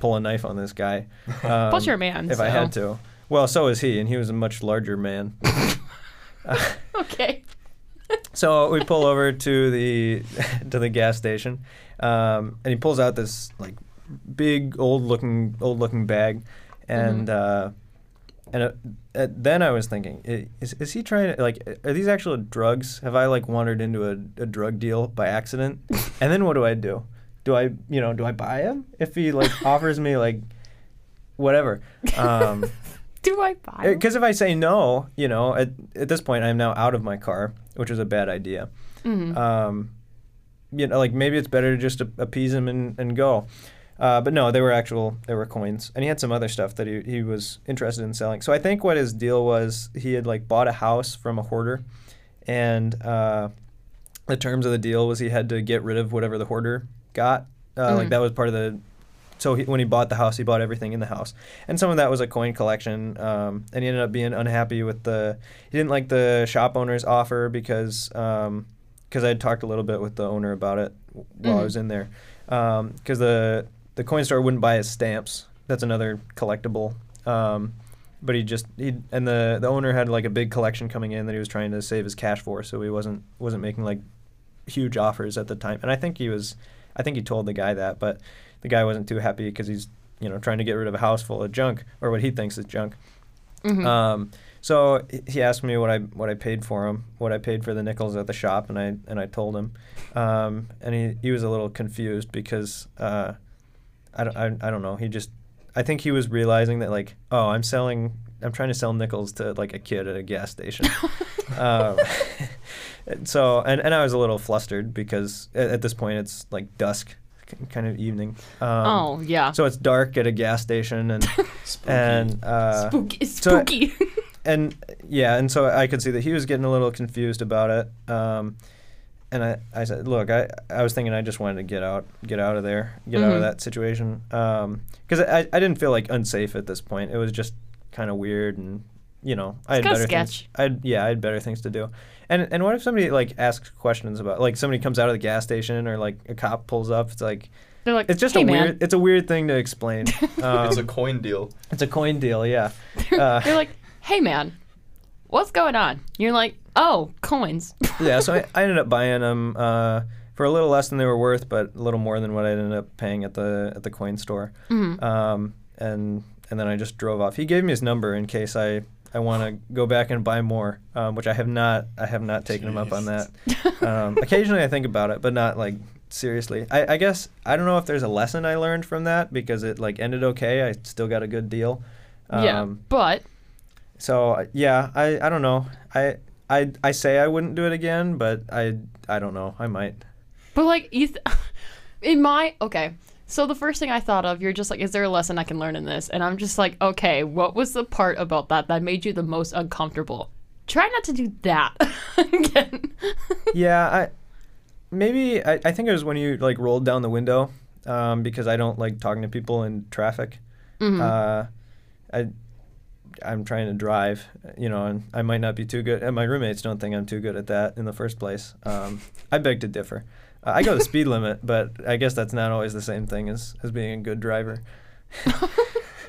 pull a knife on this guy. [LAUGHS] Um, Plus you're a man, If I had to. Well, so is he, and he was a much larger man. okay. So we pull over to the [LAUGHS] to the gas station, um, and he pulls out this like big old looking old looking bag, and uh, and uh, uh, then I was thinking, is is he trying to like are these actual drugs? Have I like wandered into a, a drug deal by accident? [LAUGHS] and then what do I do? Do I you know do I buy him if he like [LAUGHS] offers me like whatever? Um, Do I buy? because if I say no, you know, at, at this point I'm now out of my car, which is a bad idea. Mhm. Um, you know, like maybe it's better to just appease him and, and go. Uh, but no, they were actual, they were coins, and he had some other stuff that he, he was interested in selling. So I think what his deal was, he had like bought a house from a hoarder, and uh, the terms of the deal was he had to get rid of whatever the hoarder got. Uh, Like Mhm. that was part of the. So he, when he bought the house, he bought everything in the house, and some of that was a coin collection. Um, and he ended up being unhappy with the. He didn't like the shop owner's offer because because I had talked a little bit with the owner about it while I Mhm. was in there. Because the the coin store wouldn't buy his stamps. That's another collectible. Um, but he just he and the the owner had like a big collection coming in that he was trying to save his cash for, so he wasn't wasn't making like huge offers at the time. And I think he was, I think he told the guy that, but the guy wasn't too happy because he's you know trying to get rid of a house full of junk or what he thinks is junk. Mhm. Um, so he asked me what I what I paid for him, what I paid for the nickels at the shop, and I and I told him, um, and he, he was a little confused because uh, I, don't, I I don't know he just I think he was realizing that like oh I'm selling I'm trying to sell nickels to like a kid at a gas station. [LAUGHS] um, [LAUGHS] so and, and I was a little flustered because at, at this point it's like dusk kind of evening. Um, oh yeah. So it's dark at a gas station, and [LAUGHS] Spooky. and uh, spooky. so- Spooky. [LAUGHS] and yeah, and so I could see that he was getting a little confused about it. Um, and I, I said, look, I, I was thinking I just wanted to get out, get out of there, get out Mhm. of that situation. Because I, I didn't feel like unsafe at this point. It was just kind of weird, and you know, I had better things. I had, yeah, I had better things to do. And and what if somebody like asks questions about, like somebody comes out of the gas station or like a cop pulls up? It's like They're like, it's just hey, a man. weird, it's a weird thing to explain. [LAUGHS] Um, it's a coin deal. it's a coin deal, yeah. Uh, They're like, hey man, what's going on? You're like, oh, coins. [LAUGHS] yeah, so I, I ended up buying them uh, for a little less than they were worth, but a little more than what I ended up paying at the at the coin store. Mhm. Um, and and then I just drove off. He gave me his number in case I, I want to go back and buy more, um, which I have not. I have not taken him up on that. Um, [LAUGHS] occasionally I think about it, but not like seriously. I, I guess I don't know if there's a lesson I learned from that because it like ended okay. I still got a good deal. yeah, Um, but so uh, yeah, I, I don't know. I I I say I wouldn't do it again, but I I don't know. I might. but like [LAUGHS] in my okay. So the first thing I thought of, you're just like, is there a lesson I can learn in this? And I'm just like, okay, what was the part about that that made you the most uncomfortable? Try not to do that [LAUGHS] again. [LAUGHS] Yeah, I maybe I, I think it was when you like rolled down the window, um, because I don't like talking to people in traffic. Mhm. Uh, I I'm trying to drive, you know, and I might not be too good. And my roommates don't think I'm too good at that in the first place. Um, I beg to differ. Uh, I go the speed limit, but I guess that's not always the same thing as as being a good driver. [LAUGHS]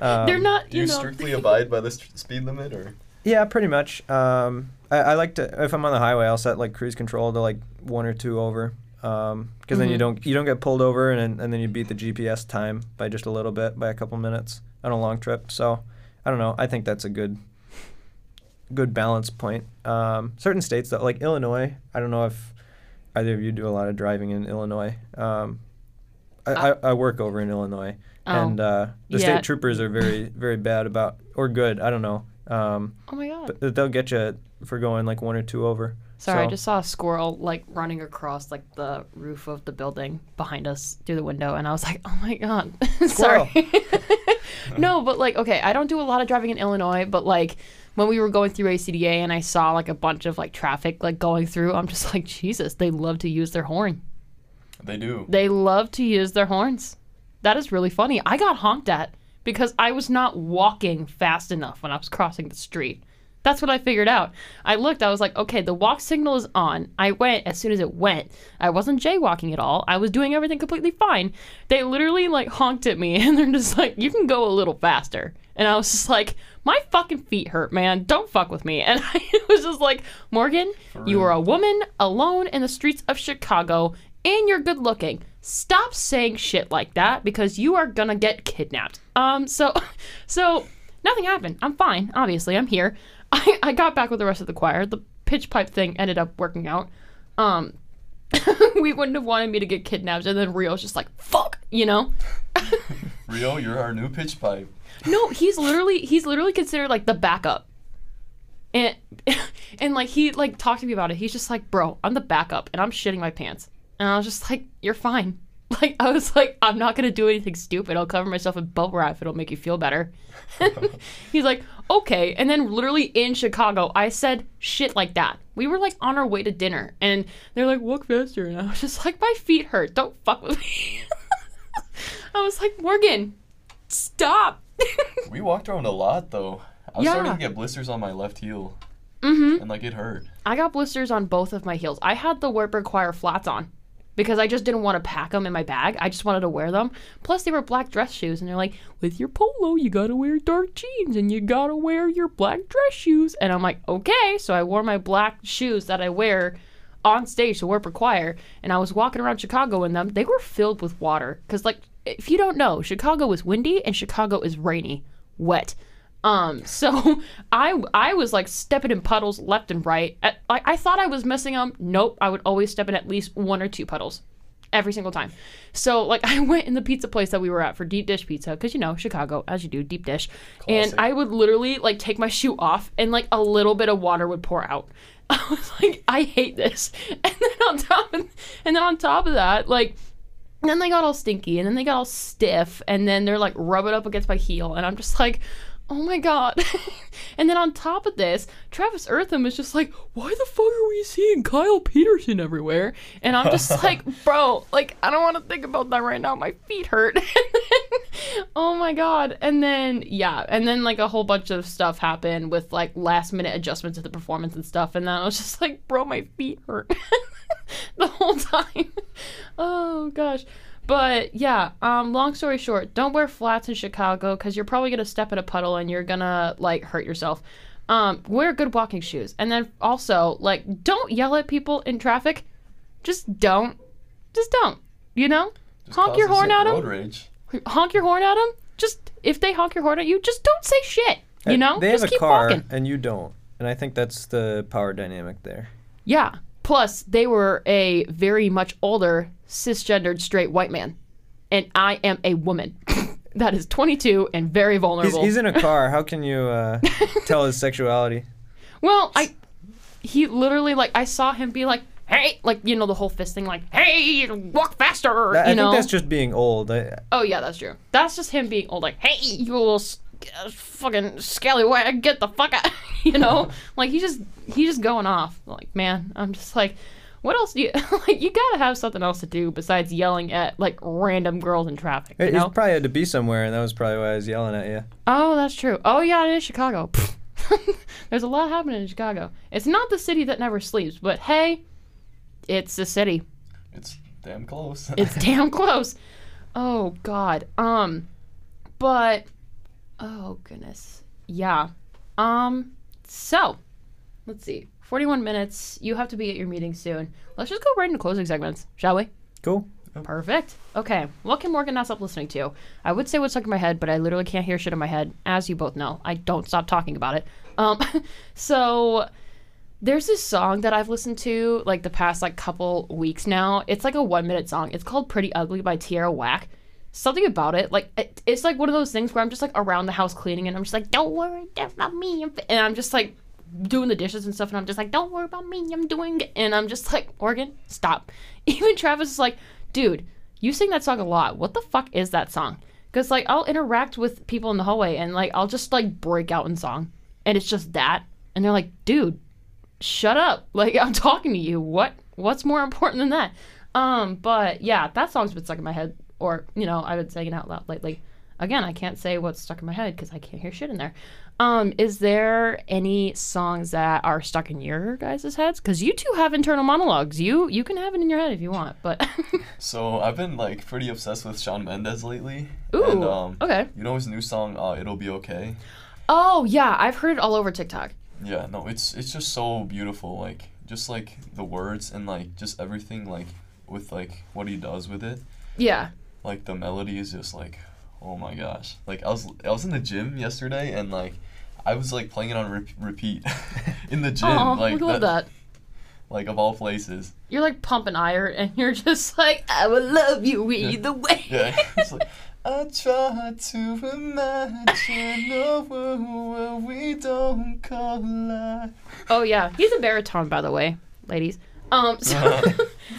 Um, They're not, Do you you know. strictly abide by the st- speed limit, or Yeah, pretty much. Um, I, I like to if I'm on the highway, I'll set like cruise control to like one or two over, because then you Mhm. don't you don't get pulled over, and and then you beat the GPS time by just a little bit, by a couple minutes on a long trip. So I don't know. I think that's a good good balance point. Um, certain states that like Illinois, I don't know if either of you do a lot of driving in Illinois. Um, I, I, I work over in Illinois, Oh. and uh, the Yeah. state troopers are very very bad about or good. I don't know. Um, Oh my god. but they'll get you for going like one or two over. Sorry, I just saw a squirrel like running across like the roof of the building behind us through the window, and I was like, [LAUGHS] "Oh my god!" [LAUGHS] Sorry. [LAUGHS] no, but like, okay, I don't do a lot of driving in Illinois, but like when we were going through ACDA and I saw like a bunch of like traffic like going through, I'm just [LAUGHS] like, Jesus, they love to use their horn. they do? They love to use their horns. That is really funny. I got honked at because I was not walking fast enough when I was crossing the street. That's what I figured out. I looked, I was like, okay, the walk signal is on. I went as soon as it went. I wasn't jaywalking at all. I was doing everything completely fine. They literally like honked at me [LAUGHS] and they're just like, you can go a little faster. And I was just like, my fucking feet hurt, man. Don't fuck with me. And [LAUGHS] I was just like, Morgan, you are a woman alone in the streets of Chicago and you're good looking. Stop saying shit like that because you are gonna get kidnapped. Um, so, [LAUGHS] so nothing happened. I'm fine. Obviously, I'm here. [LAUGHS] I, I got back with the rest of the choir. The pitch pipe thing ended up working out. Um, we wouldn't have wanted me to get kidnapped, and then Rio's just like, fuck, you know? Rio, you're our new pitch pipe. No, he's literally he's literally considered like the backup. And [LAUGHS] and like he like talked to me about it. He's just like, "Bro, I'm the backup and I'm shitting my pants." And I was just like, "You're fine." [LAUGHS] Like I was like, "I'm not going to do anything stupid. I'll cover myself in bubble wrap if it'll make you feel better." [LAUGHS] he's like, "Okay." And then literally in Chicago, I said shit like that. We were like on our way to dinner and they're like, "Walk faster." And I was just like, "My feet hurt. Don't fuck with me." I was like, "Morgan, stop." [LAUGHS] We walked around a lot though. I was starting to get blisters on my left heel, Mhm. and like it hurt. I got blisters on both of my heels. I had the Wartburg Choir flats on because I just didn't want to pack them in my bag. I just wanted to wear them. Plus, they were black dress shoes, and they're like, with your polo, you gotta wear dark jeans and you gotta wear your black dress shoes. And I'm like, okay. So I wore my black shoes that I wear on stage to Wartburg Choir, and I was walking around Chicago in them. They were filled with water because, like, if you don't know, Chicago is windy and Chicago is rainy, wet. Um, [LAUGHS] so I I was like stepping in puddles left and right. At, like I thought I was missing them. Nope, I would always step in at least one or two puddles, every single time. So like [LAUGHS] I went in the pizza place that we were at for deep dish pizza because you know Chicago as you do deep dish, and I would literally like take my shoe off and like a little bit of water would pour out. [LAUGHS] I was like, I hate this. And then on top of, and then on top of that, like And then they got all stinky, and then they got all stiff, and then they're like rubbing up against my heel, and I'm just like, oh my god. [LAUGHS] and then on top of this, Travis Eartham is just like, why the fuck are we seeing Kyle Peterson everywhere? And I'm just [LAUGHS] like, bro, like I don't want to think about that right now. My feet hurt. [LAUGHS] oh my god. And then yeah, and then like a whole bunch of stuff happened with like last minute adjustments to the performance and stuff, and then I was just like, bro, my feet hurt the whole time. oh gosh. But yeah, um, long story short, don't wear flats in Chicago because you're probably gonna step in a puddle and you're gonna like hurt yourself. Um, wear good walking shoes, and then also like don't yell at people in traffic. Just don't. Just don't. You know, Just honk your horn at them. rage. Honk your horn at them. Just if they honk your horn at you, just don't say shit. You know, they just have a keep car walking. and you don't, and I think that's the power dynamic there. Yeah. Plus, they were a very much older cisgendered straight white man, and I am a woman [LAUGHS] that is 22 and very vulnerable. he's in a [LAUGHS] car. How can you uh, tell his sexuality? well, I he literally like I saw him be like, "Hey," like you know the whole fist thing, like, "Hey, walk faster," That- I you know. think that's just being old. I, oh yeah, that's true. That's just him being old, like, "Hey, you little s- uh, fucking scallywag, get the fuck out," [LAUGHS] you know. [LAUGHS] like he just he's just going off. Like man, I'm just like. What else do you [LAUGHS] like? You gotta have something else to do besides yelling at like random girls in traffic. You he know? probably had to be somewhere, and that was probably why I was yelling at you. Oh, that's true. Oh, yeah, it is Chicago. There's a lot happening in Chicago. It's not the city that never sleeps, but hey, it's the city. It's damn close. It's damn close. Oh God. Um, but oh goodness, yeah. Um, so let's see. 41 minutes. You have to be at your meeting soon. Let's just go right into closing segments, shall we? Cool. Perfect. Okay. What can Morgan not stop listening to? I would say what's stuck in my head, but I literally can't hear shit in my head, as you both know. I don't stop talking about it. Um, [LAUGHS] so there's this song that I've listened to like the past like couple weeks now. It's like a one minute song. It's called Pretty Ugly by Tierra Whack. Something about it, like it, it's like one of those things where I'm just like around the house cleaning and I'm just like, don't worry that's not me, and I'm just like doing the dishes and stuff, and I'm just like, don't worry about me, I'm doing it. And I'm just like, Morgan, stop. [LAUGHS] Even Travis is like, dude, you sing that song a lot. What the fuck is that song? Because like I'll interact with people in the hallway and like I'll just like break out in song, and it's just that, and they're like, dude, shut up. [LAUGHS] Like I'm talking to you. What what's more important than that? Um, but yeah, that song's been stuck in my head, or you know, I would say it out loud lately. Again, I can't say what's stuck in my head because I can't hear shit in there. Um, is there any songs that are stuck in your guys' heads? Because you two have internal monologues. You you can have it in your head if you want, but [LAUGHS] so I've been like pretty obsessed with Shawn Mendes lately. ooh, And, um, okay. You know his new song, uh, "It'll Be Okay." Oh yeah, I've heard it all over TikTok. Yeah, no, it's it's just so beautiful. Like just like the words and like just everything like with like what he does with it. Yeah. Like the melody is just like, oh my gosh. Like I was I was in the gym yesterday and like I was like playing it on re- repeat [LAUGHS] in the gym. Oh, like we love that. Like of all places. You're like pumping iron, [LAUGHS] and you're just like, I will love you either way. [LAUGHS] Yeah. it's like I try to imagine a world where we don't collide. Oh yeah, he's a baritone, by the way, ladies. Um, so,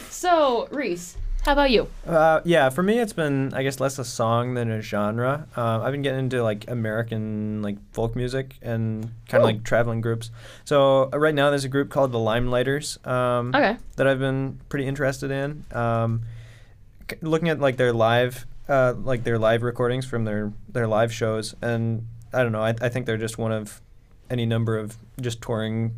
so Rece, how about you? Uh, yeah, for me, it's been I guess less a song than a genre. Uh, I've been getting into like American like folk music and kind of like traveling groups. So uh, right now, there's a group called the Limeliters um, Okay. that I've been pretty interested in. Um, c- looking at like their live, uh, like their live recordings from their their live shows, and I don't know. I, I think they're just one of any number of just touring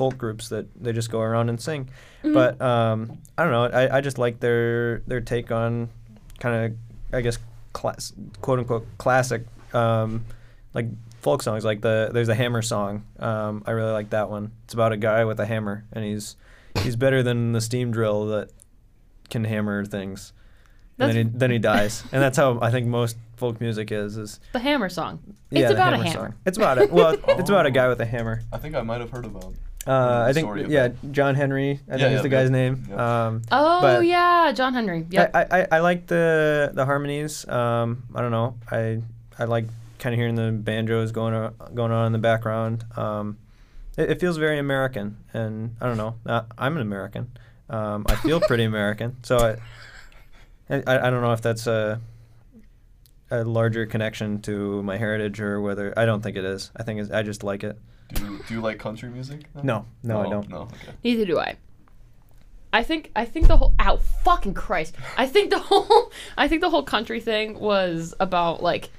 folk groups that they just go around and sing. But um, I don't know. I, I just like their their take on kind of I guess class, quote unquote classic um, like folk songs. Like the there's a hammer song. Um, I really like that one. It's about a guy with a hammer, and he's he's better than the steam drill that can hammer things. And then he, then he dies, [LAUGHS] and that's how I think most folk music is. Is The hammer song. yeah, it's the about a hammer hammer. song. It's about it. Well, it's about a Oh. guy with a hammer. I think I might have heard about. Uh, I think yeah, that. John Henry. I Yeah, think is yeah, the yeah. guy's name. Yeah. Um, Oh yeah, John Henry. Yep. I, I, I like the the harmonies. Um, I don't know. I I like kind of hearing the banjos going on, going on in the background. Um, it, it feels very American, and I don't know. Uh, I'm an American. Um, I feel pretty [LAUGHS] American, so I, I, I I don't know if that's a a larger connection to my heritage or whether I don't think it is. I think it's, I just like it. Do you, do you like country music? then? No, no, I Oh, don't. No, okay. Neither do I. I think I think the whole ow fucking Christ. I think the [LAUGHS] whole I think the whole country thing was about like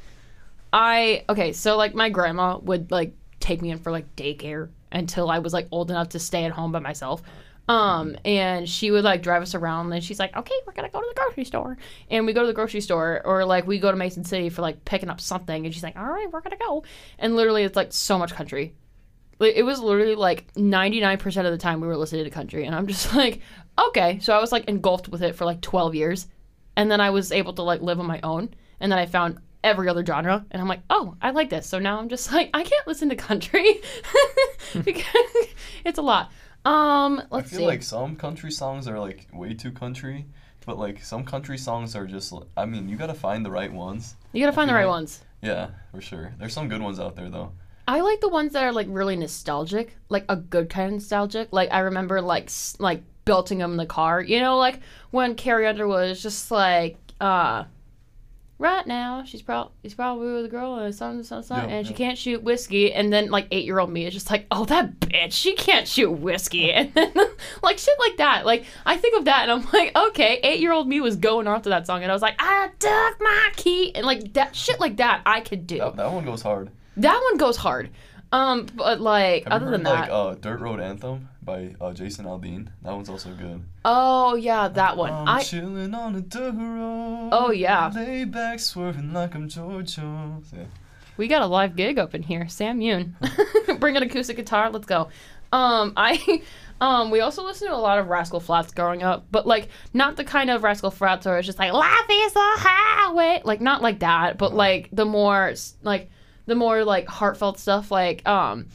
I okay, so like my grandma would like take me in for like daycare until I was like old enough to stay at home by myself. Um, and she would like drive us around and she's like, Okay, we're gonna go to the grocery store. And we go to the grocery store or like we go to Mason City for like picking up something and she's like, All right, we're gonna go. And literally it's like so much country. It was literally like 99% of the time we were listening to country and i'm just [LAUGHS] like okay so i was like engulfed with it for like 12 years and then i was able to like live on my own and then i found every other genre and i'm like oh i like this so now i'm just [LAUGHS] like i can't listen to country [LAUGHS] because it's a lot um I let's i feel see like some country songs are like way too country, but like some country songs are just. i mean, you gotta find the right ones. you gotta find the right like- ones Yeah, for sure. There's some good ones out there though. I like the ones that are like really nostalgic, like a good kind of nostalgic. Like I remember like s- like belting them in the car. You know, like when Carrie Underwood is just like, uh, right now she's probably she's probably with a girl and son, son, son, Yeah, and she can't shoot whiskey. And then like eight year old me is just like, oh that bitch, she can't shoot whiskey, [LAUGHS] and then like shit like that. Like I think of that and I'm like, okay, eight year old me was going off to that song, and I was like, I took my key, and like that shit like that I could do. That, that one goes hard. That one goes hard. Um, but like Have other you than heard, that, like uh, "Dirt Road Anthem" by uh, Jason Aldean? That one's also good. oh yeah, that one. I'm I chilling on a dirt road. Oh, yeah. Lay back, swerving like I'm George Jones. Yeah. we got a live gig up in here. Sam Yoon, [LAUGHS] bring an acoustic guitar. Let's go. Um, [LAUGHS] I. Um, we also listened to a lot of Rascal Flatts growing up, but like not the kind of Rascal Flatts where it's just like life is a highway, like not like that, but like the more like the more like heartfelt stuff. Like um,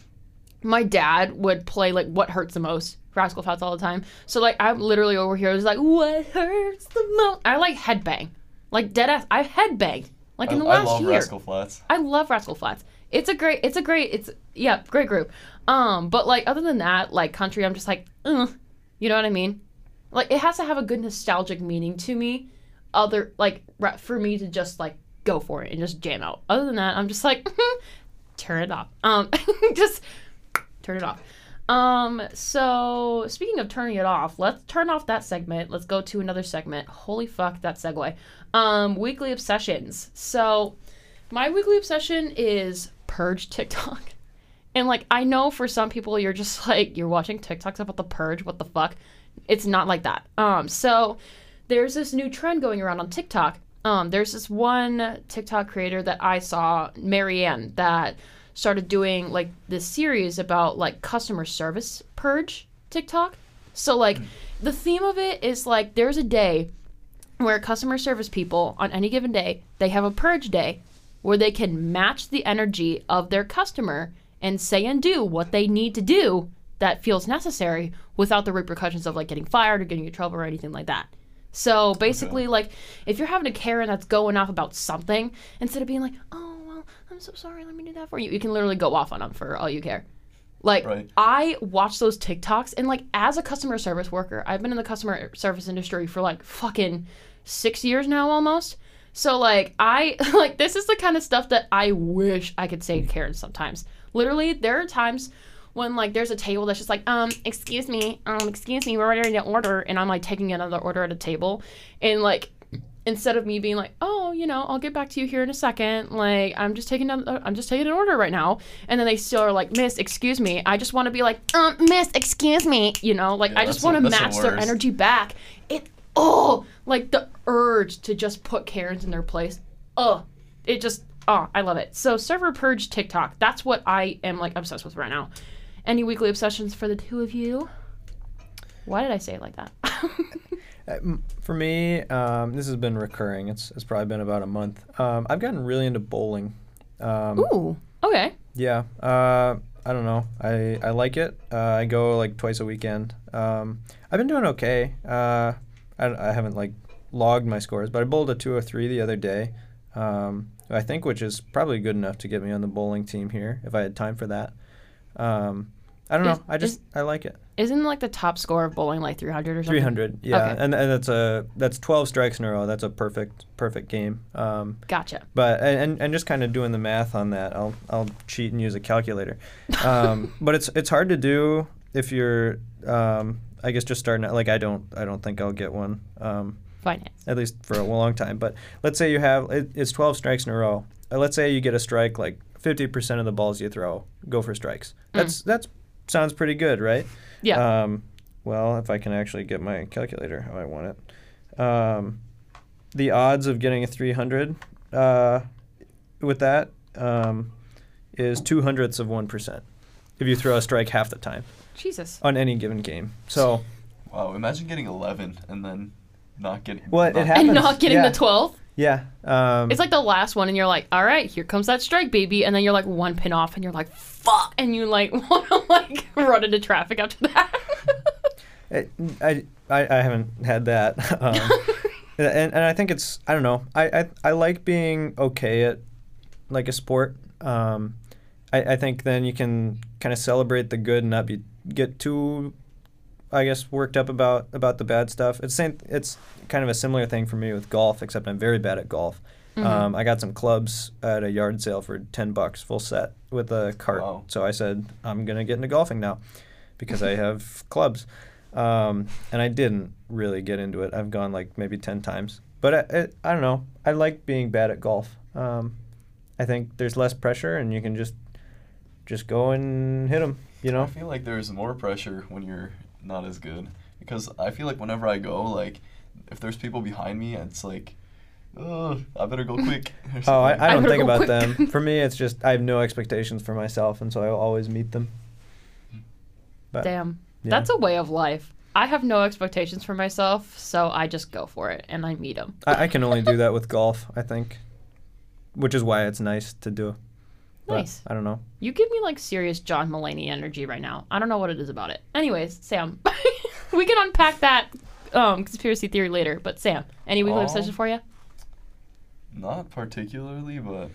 my dad would play like what hurts the most rascal flatts all the time. So like i'm literally over here just like what hurts the most i like headbang. Like dead ass i headbang like in I, the I last love year. Rascal Flatts. i love rascal flatts it's a great it's a great it's yeah great group. Um but like other than that like country i'm just like Ugh, you know what i mean? Like it has to have a good nostalgic meaning to me other like for me to just like go for it and just jam out. Other than that i'm just like [LAUGHS] turn it off. Um [LAUGHS] just turn it off. Um so speaking of turning it off let's turn off that segment. Let's go to another segment. Holy fuck that segue. Um weekly obsessions. So my weekly obsession is purge tiktok. [LAUGHS] And like I know for some people you're just like you're watching TikToks about the purge, what the fuck? It's not like that. Um so there's this new trend going around on TikTok. Um there's this one TikTok creator that I saw, Marianne, that started doing like this series about like customer service purge TikTok. So like the theme of it is like there's a day where customer service people on any given day, they have a purge day where they can match the energy of their customer and say and do what they need to do that feels necessary without the repercussions of like getting fired or getting in trouble or anything like that. So basically, like if you're having a Karen that's going off about something, instead of being like, "Oh well, I'm so sorry, let me do that for you," you can literally go off on them for all you care. Like Right. I watch those TikToks and like as a customer service worker, I've been in the customer service industry for like fucking 6 years now almost. So like I [LAUGHS] like this is the kind of stuff that I wish I could say to Karen sometimes. Literally, there are times when like there's a table that's just like, um, excuse me, um, excuse me, we're ready to order, and I'm like taking another order at a table, and like instead of me being like, oh, you know, I'll get back to you here in a second, like I'm just taking another, I'm just taking an order right now, and then they still are like, Miss, excuse me, I just want to be like, um, Miss, excuse me, you know, like Yeah, I just want to the match their energy back. It oh, like the urge to just put Karens in their place. Oh, it just oh, I love it. So server purge TikTok. That's what I am like obsessed with right now. Any weekly obsessions for the two of you? Why did I say it like that? [LAUGHS] Uh, For me, um, this has been recurring. It's, it's probably been about a month. Um, I've gotten really into bowling. Um, Ooh. Okay. Yeah. Uh, I don't know. I, I like it. Uh, I go like twice a weekend. Um, I've been doing okay. Uh, I, I haven't like logged my scores, but I bowled a 203 the other day. Um, I think which is probably good enough to get me on the bowling team here if I had time for that. Um, I don't know. I just I like it. Isn't like the top score of bowling like 300 or something? 300. Yeah, Okay. and and that's a that's 12 strikes in a row. That's a perfect perfect game. Um, Gotcha. but and and just kind of doing the math on that, I'll I'll cheat and use a calculator. Um, [LAUGHS] but it's it's hard to do if you're um, I guess just starting out. Like I don't I don't think I'll get one. Um, Finance. at least for a long time. But let's say you have it, it's 12 strikes in a row. Uh, let's say you get a strike like 50% of the balls you throw go for strikes. That's that's sounds pretty good, right? Yeah. Um, well, if I can actually get my calculator how I want it, um, the odds of getting a 300 uh, with that um, is two hundredths of one percent if you throw a strike half the time Jesus. on any given game. So Wow, imagine getting 11 and then not getting. Well, it not- happens. And not getting yeah. the 12th? Yeah, um, It's like the last one, and you're like, all right, here comes that strike, baby. And then you're like one pin off, and you're like, fuck. And you like [LAUGHS] want to like run into traffic after that. [LAUGHS] I, I, I I haven't had that. [LAUGHS] Um, and, and I think it's, I don't know, I, I, I like being okay at like a sport. Um, I, I think then you can kind of celebrate the good and not be, get too, I guess, worked up about, about the bad stuff. It's same, it's kind of a similar thing for me with golf, except I'm very bad at golf. Um, I got some clubs at a yard sale for 10 bucks, full set with a cart. Wow. So I said, I'm going to get into golfing now because I have [LAUGHS] clubs. Um, and I didn't really get into it. I've gone like maybe 10 times. But I, I, I don't know. I like being bad at golf. Um, I think there's less pressure and you can just just go and hit them, you know, I feel like there's more pressure when you're not as good because I feel like whenever I go, like if there's people behind me, it's like, oh, I better go quick. [LAUGHS] or Oh, I. I don't better think about quick. them. [LAUGHS] For me, it's just I have no expectations for myself, and so I will always meet them. But Damn. yeah. That's a way of life. I have no expectations for myself, so I just go for it and I meet them. I, I can only do that with golf, I think, which is why it's nice to do. But Nice. I don't know. You give me like serious John Mulaney energy right now. I don't know what it is about it. Anyways, Sam, [LAUGHS] we can unpack that um, conspiracy theory later. But Sam, any weekly Um, obsession for you? Not particularly, but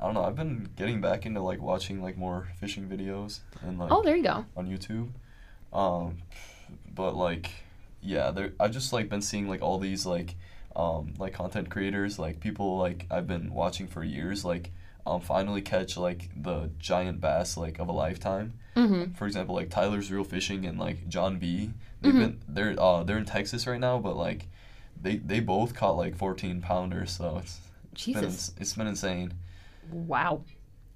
I don't know. I've been getting back into like watching like more fishing videos and like Oh, there you go. on YouTube. Um, but like, yeah, there. I've just like been seeing like all these like, um, like content creators, like people like I've been watching for years, like, um, finally catch like the giant bass like of a lifetime. Mm-hmm. For example, like Tyler's Reel Fishing and like John B. They've Mhm. been they're uh they're in Texas right now, but like, they they both caught like fourteen pounders, so it's it's been, Jesus. it's been insane. Wow.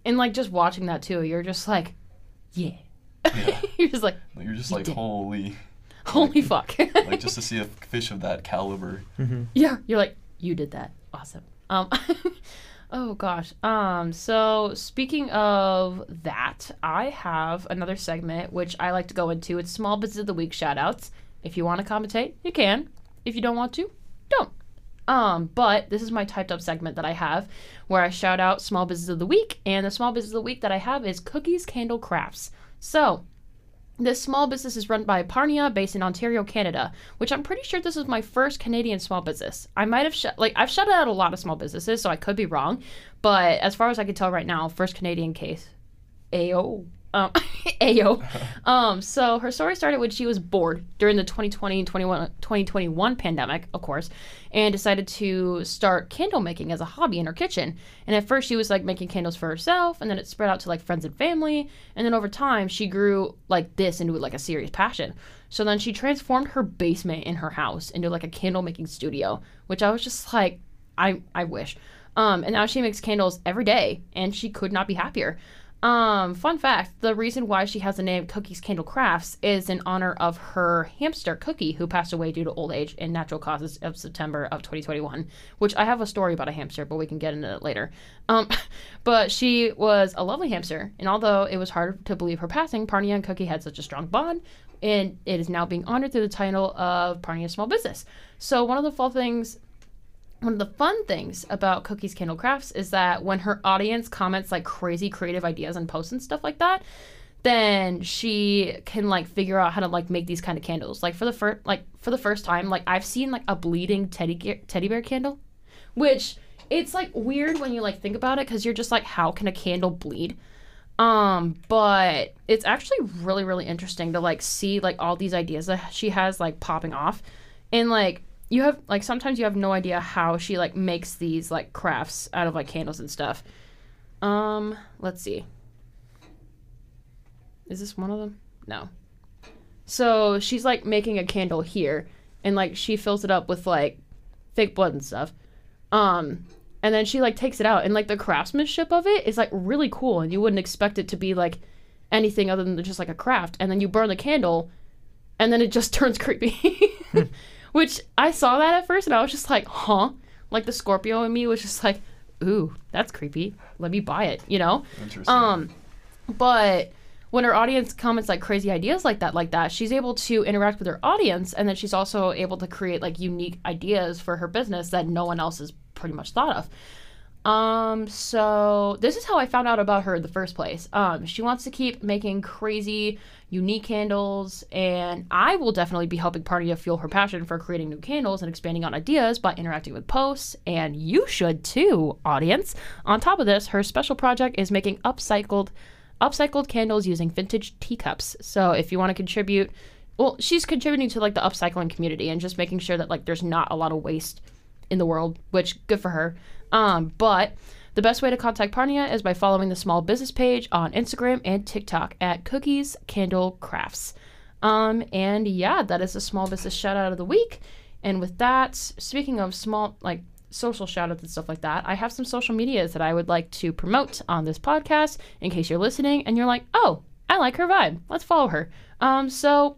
And like just watching that too, you're just like, yeah. Yeah. [LAUGHS] you're just like, Like, you're just You like did. holy, holy fuck. [LAUGHS] like just to see a [LAUGHS] fish of that caliber. hmm Yeah, you're like, you did that. Awesome. Um Oh gosh. Um so speaking of that, I have another segment which I like to go into. It's small business of the week shout outs. If you want to commentate, you can. If you don't want to, don't. Um, but this is my typed up segment that I have where I shout out small business of the week, and the small business of the week that I have is Cookies Candle Crafts. So this small business is run by Parnia, based in Ontario, Canada, which I'm pretty sure this is my first Canadian small business. I might have shut like I've shut out a lot of small businesses, so I could be wrong, but as far as I can tell right now, first Canadian case. Ayo. Um, [LAUGHS] Ayo. Um, so her story started when she was bored during the 2020 21, 2021 pandemic, of course, and decided to start candle making as a hobby in her kitchen. And at first, she was like making candles for herself, and then it spread out to like friends and family. And then over time, she grew like this into like a serious passion. So then she transformed her basement in her house into like a candle making studio, which I was just like, I I wish. Um, and now she makes candles every day, and she could not be happier. Um, fun fact the reason why she has the name Cookies Candle Crafts is in honor of her hamster Cookie, who passed away due to old age and natural causes of September of 2021. Which I have a story about a hamster, but we can get into it later. Um, [LAUGHS] but she was a lovely hamster, and although it was hard to believe her passing, Parnia and Cookie had such a strong bond, and it is now being honored through the title of Parnia Small Business. So, one of the fun things one of the fun things about Cookies Candle Crafts is that when her audience comments like crazy creative ideas and posts and stuff like that, then she can like figure out how to like make these kind of candles. Like for the first like for the first time, like I've seen like a bleeding teddy ge- teddy bear candle, which it's like weird when you like think about it because you're just like, how can a candle bleed? Um, but it's actually really, really interesting to like see like all these ideas that she has like popping off. And like you have like sometimes you have no idea how she like makes these like crafts out of like candles and stuff. Um, let's see. Is this one of them? No. So she's like making a candle here and like she fills it up with like fake blood and stuff. Um, and then she like takes it out and like the craftsmanship of it is like really cool and you wouldn't expect it to be like anything other than just like a craft and then you burn the candle and then it just [LAUGHS] turns creepy [LAUGHS] which i saw that at first and i was just like huh? Like the scorpio in me was just like ooh that's creepy. Let me buy it you know? Interesting. um but when her audience comments like crazy ideas like that like that she's able to interact with her audience and then she's also able to create like unique ideas for her business that no one else has pretty much thought of. Um so this is how i found out about her in the first place. Um she wants to keep making crazy unique candles and i will definitely be helping to fuel her passion for creating new candles and expanding on ideas by interacting with posts and you should too audience on top of this her special project is making upcycled upcycled candles using vintage teacups. So if you want to contribute, well, she's contributing to like the upcycling community and just making sure that like there's not a lot of waste in the world, which good for her. Um, but the best way to contact Parnia is by following the small business page on Instagram and TikTok at Cookies Candle Crafts. Um, and yeah, that is a small business shout out of the week. And with that, speaking of small like social shout outs and stuff like that, I have some social medias that I would like to promote on this podcast in case you're listening and you're like, oh, I like her vibe. Let's follow her. Um, so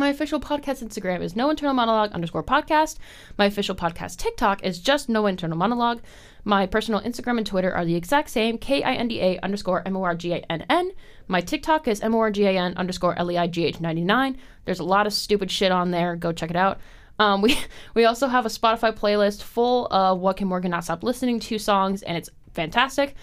my official podcast Instagram is no internal monologue underscore podcast. My official podcast TikTok is just no internal monologue. My personal Instagram and Twitter are the exact same, K-I-N-D-A underscore M-O-R-G-A-N-N. My TikTok is M-O-R-G-A-N underscore L-E-I-G-H-99. There's a lot of stupid shit on there. Go check it out. Um, we [LAUGHS] we also have a Spotify playlist full of what can Morgan not stop listening to songs, and it's fantastic.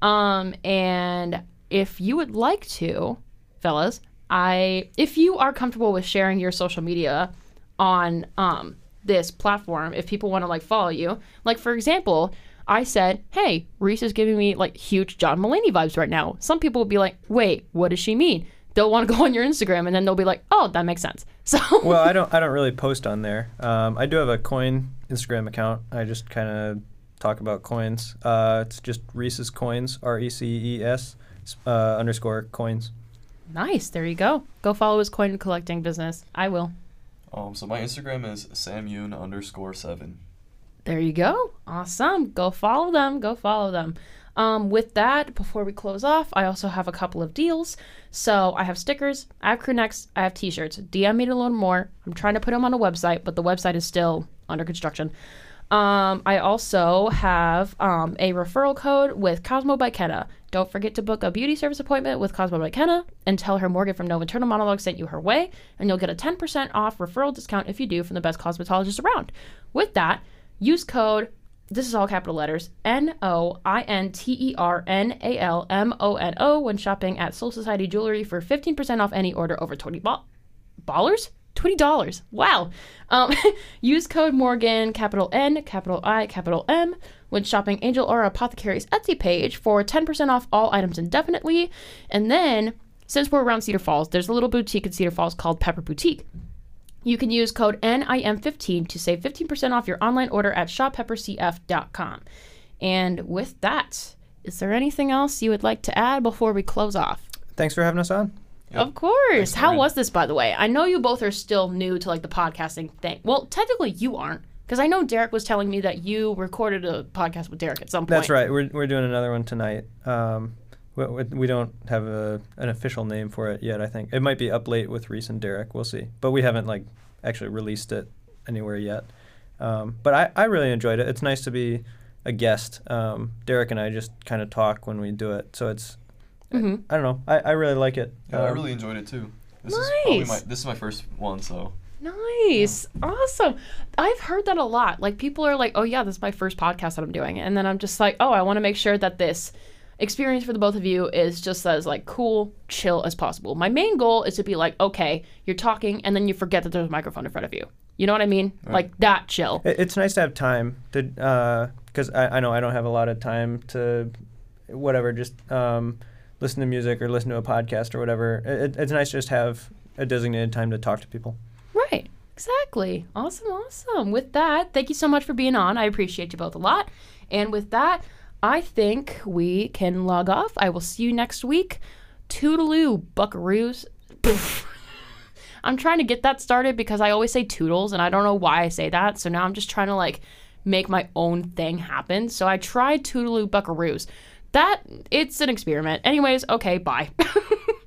Um, and if you would like to, fellas, I if you are comfortable with sharing your social media on um this platform, if people want to like follow you, like for example, I said, "Hey, Rece is giving me like huge John Mulaney vibes right now." Some people would be like, "Wait, what does she mean?" They'll want to [LAUGHS] go on your Instagram, and then they'll be like, "Oh, that makes sense." [LAUGHS] So well, I don't I don't really post on there. Um, I do have a coin Instagram account. I just kind of talk about coins. Uh, it's just Rece's Coins, R E C E S uh, underscore coins. Nice. There you go. Go follow his coin collecting business. I will. Um, so my Instagram is samyun underscore seven. There you go. Awesome. Go follow them. Go follow them. Um, with that, before we close off, I also have a couple of deals. So I have stickers, I have crew necks, I have t-shirts. DM me to learn more. I'm trying to put them on a website, but the website is still under construction. Um, I also have um, a referral code with Kosmo by Kenna. Don't forget to book a beauty service appointment with Kosmo by Kenna and tell her Morgan from No Internal Monologue sent you her way, and you'll get a 10% off referral discount if you do from the best cosmetologist around. With that, use code this is all capital letters N O I N T E R N A L M O N O when shopping at Soul Society Jewelry for 15% off any order over 20 ba- ballers? $20. Wow. Um, [LAUGHS] use code Morgan, capital N, capital I, capital M, when shopping Angel Aura Apothecary's Etsy page for 10% off all items indefinitely. And then, since we're around Cedar Falls, there's a little boutique in Cedar Falls called Pepper Boutique. You can use code NIM15 to save 15% off your online order at shoppeppercf.com. And with that, is there anything else you would like to add before we close off? Thanks for having us on. Yep. Of course. How was this, by the way? I know you both are still new to like the podcasting thing. Well, technically, you aren't, because I know Derek was telling me that you recorded a podcast with Derek at some point. That's right. We're, we're doing another one tonight. Um, we, we- don't have a, an official name for it yet. I think it might be up late with Rece and Derek. We'll see. But we haven't like actually released it anywhere yet. Um, but I, I really enjoyed it. It's nice to be a guest. Um, Derek and I just kind of talk when we do it, so it's Mhm. I don't know. I, I really like it. Yeah, I Um, really enjoyed it too. This is probably Nice. my this is my first one, so Nice. Awesome. I've heard that a lot. Like people are like, "Oh yeah, this is my first podcast that I'm doing." And then I'm just like, "Oh, I want to make sure that this experience for the both of you is just as like cool, chill as possible." My main goal is to be like, "Okay, you're talking and then you forget that there's a microphone in front of you." You know what I mean? Like that chill. It's nice to have time to uh because I, I know I don't have a lot of time to whatever just um, listen to music or listen to a podcast or whatever. It, it's nice to just have a designated time to talk to people. Right. Exactly. Awesome. Awesome. With that, thank you so much for being on. I appreciate you both a lot. And with that, I think we can log off. I will see you next week. Toodaloo, buckaroos. [LAUGHS] I'm trying to get that started because I always say toodles and I don't know why I say that. So now I'm just trying to like make my own thing happen. So I tried Toodaloo Buckaroos. That it's an experiment. Anyways, okay, bye. [LAUGHS]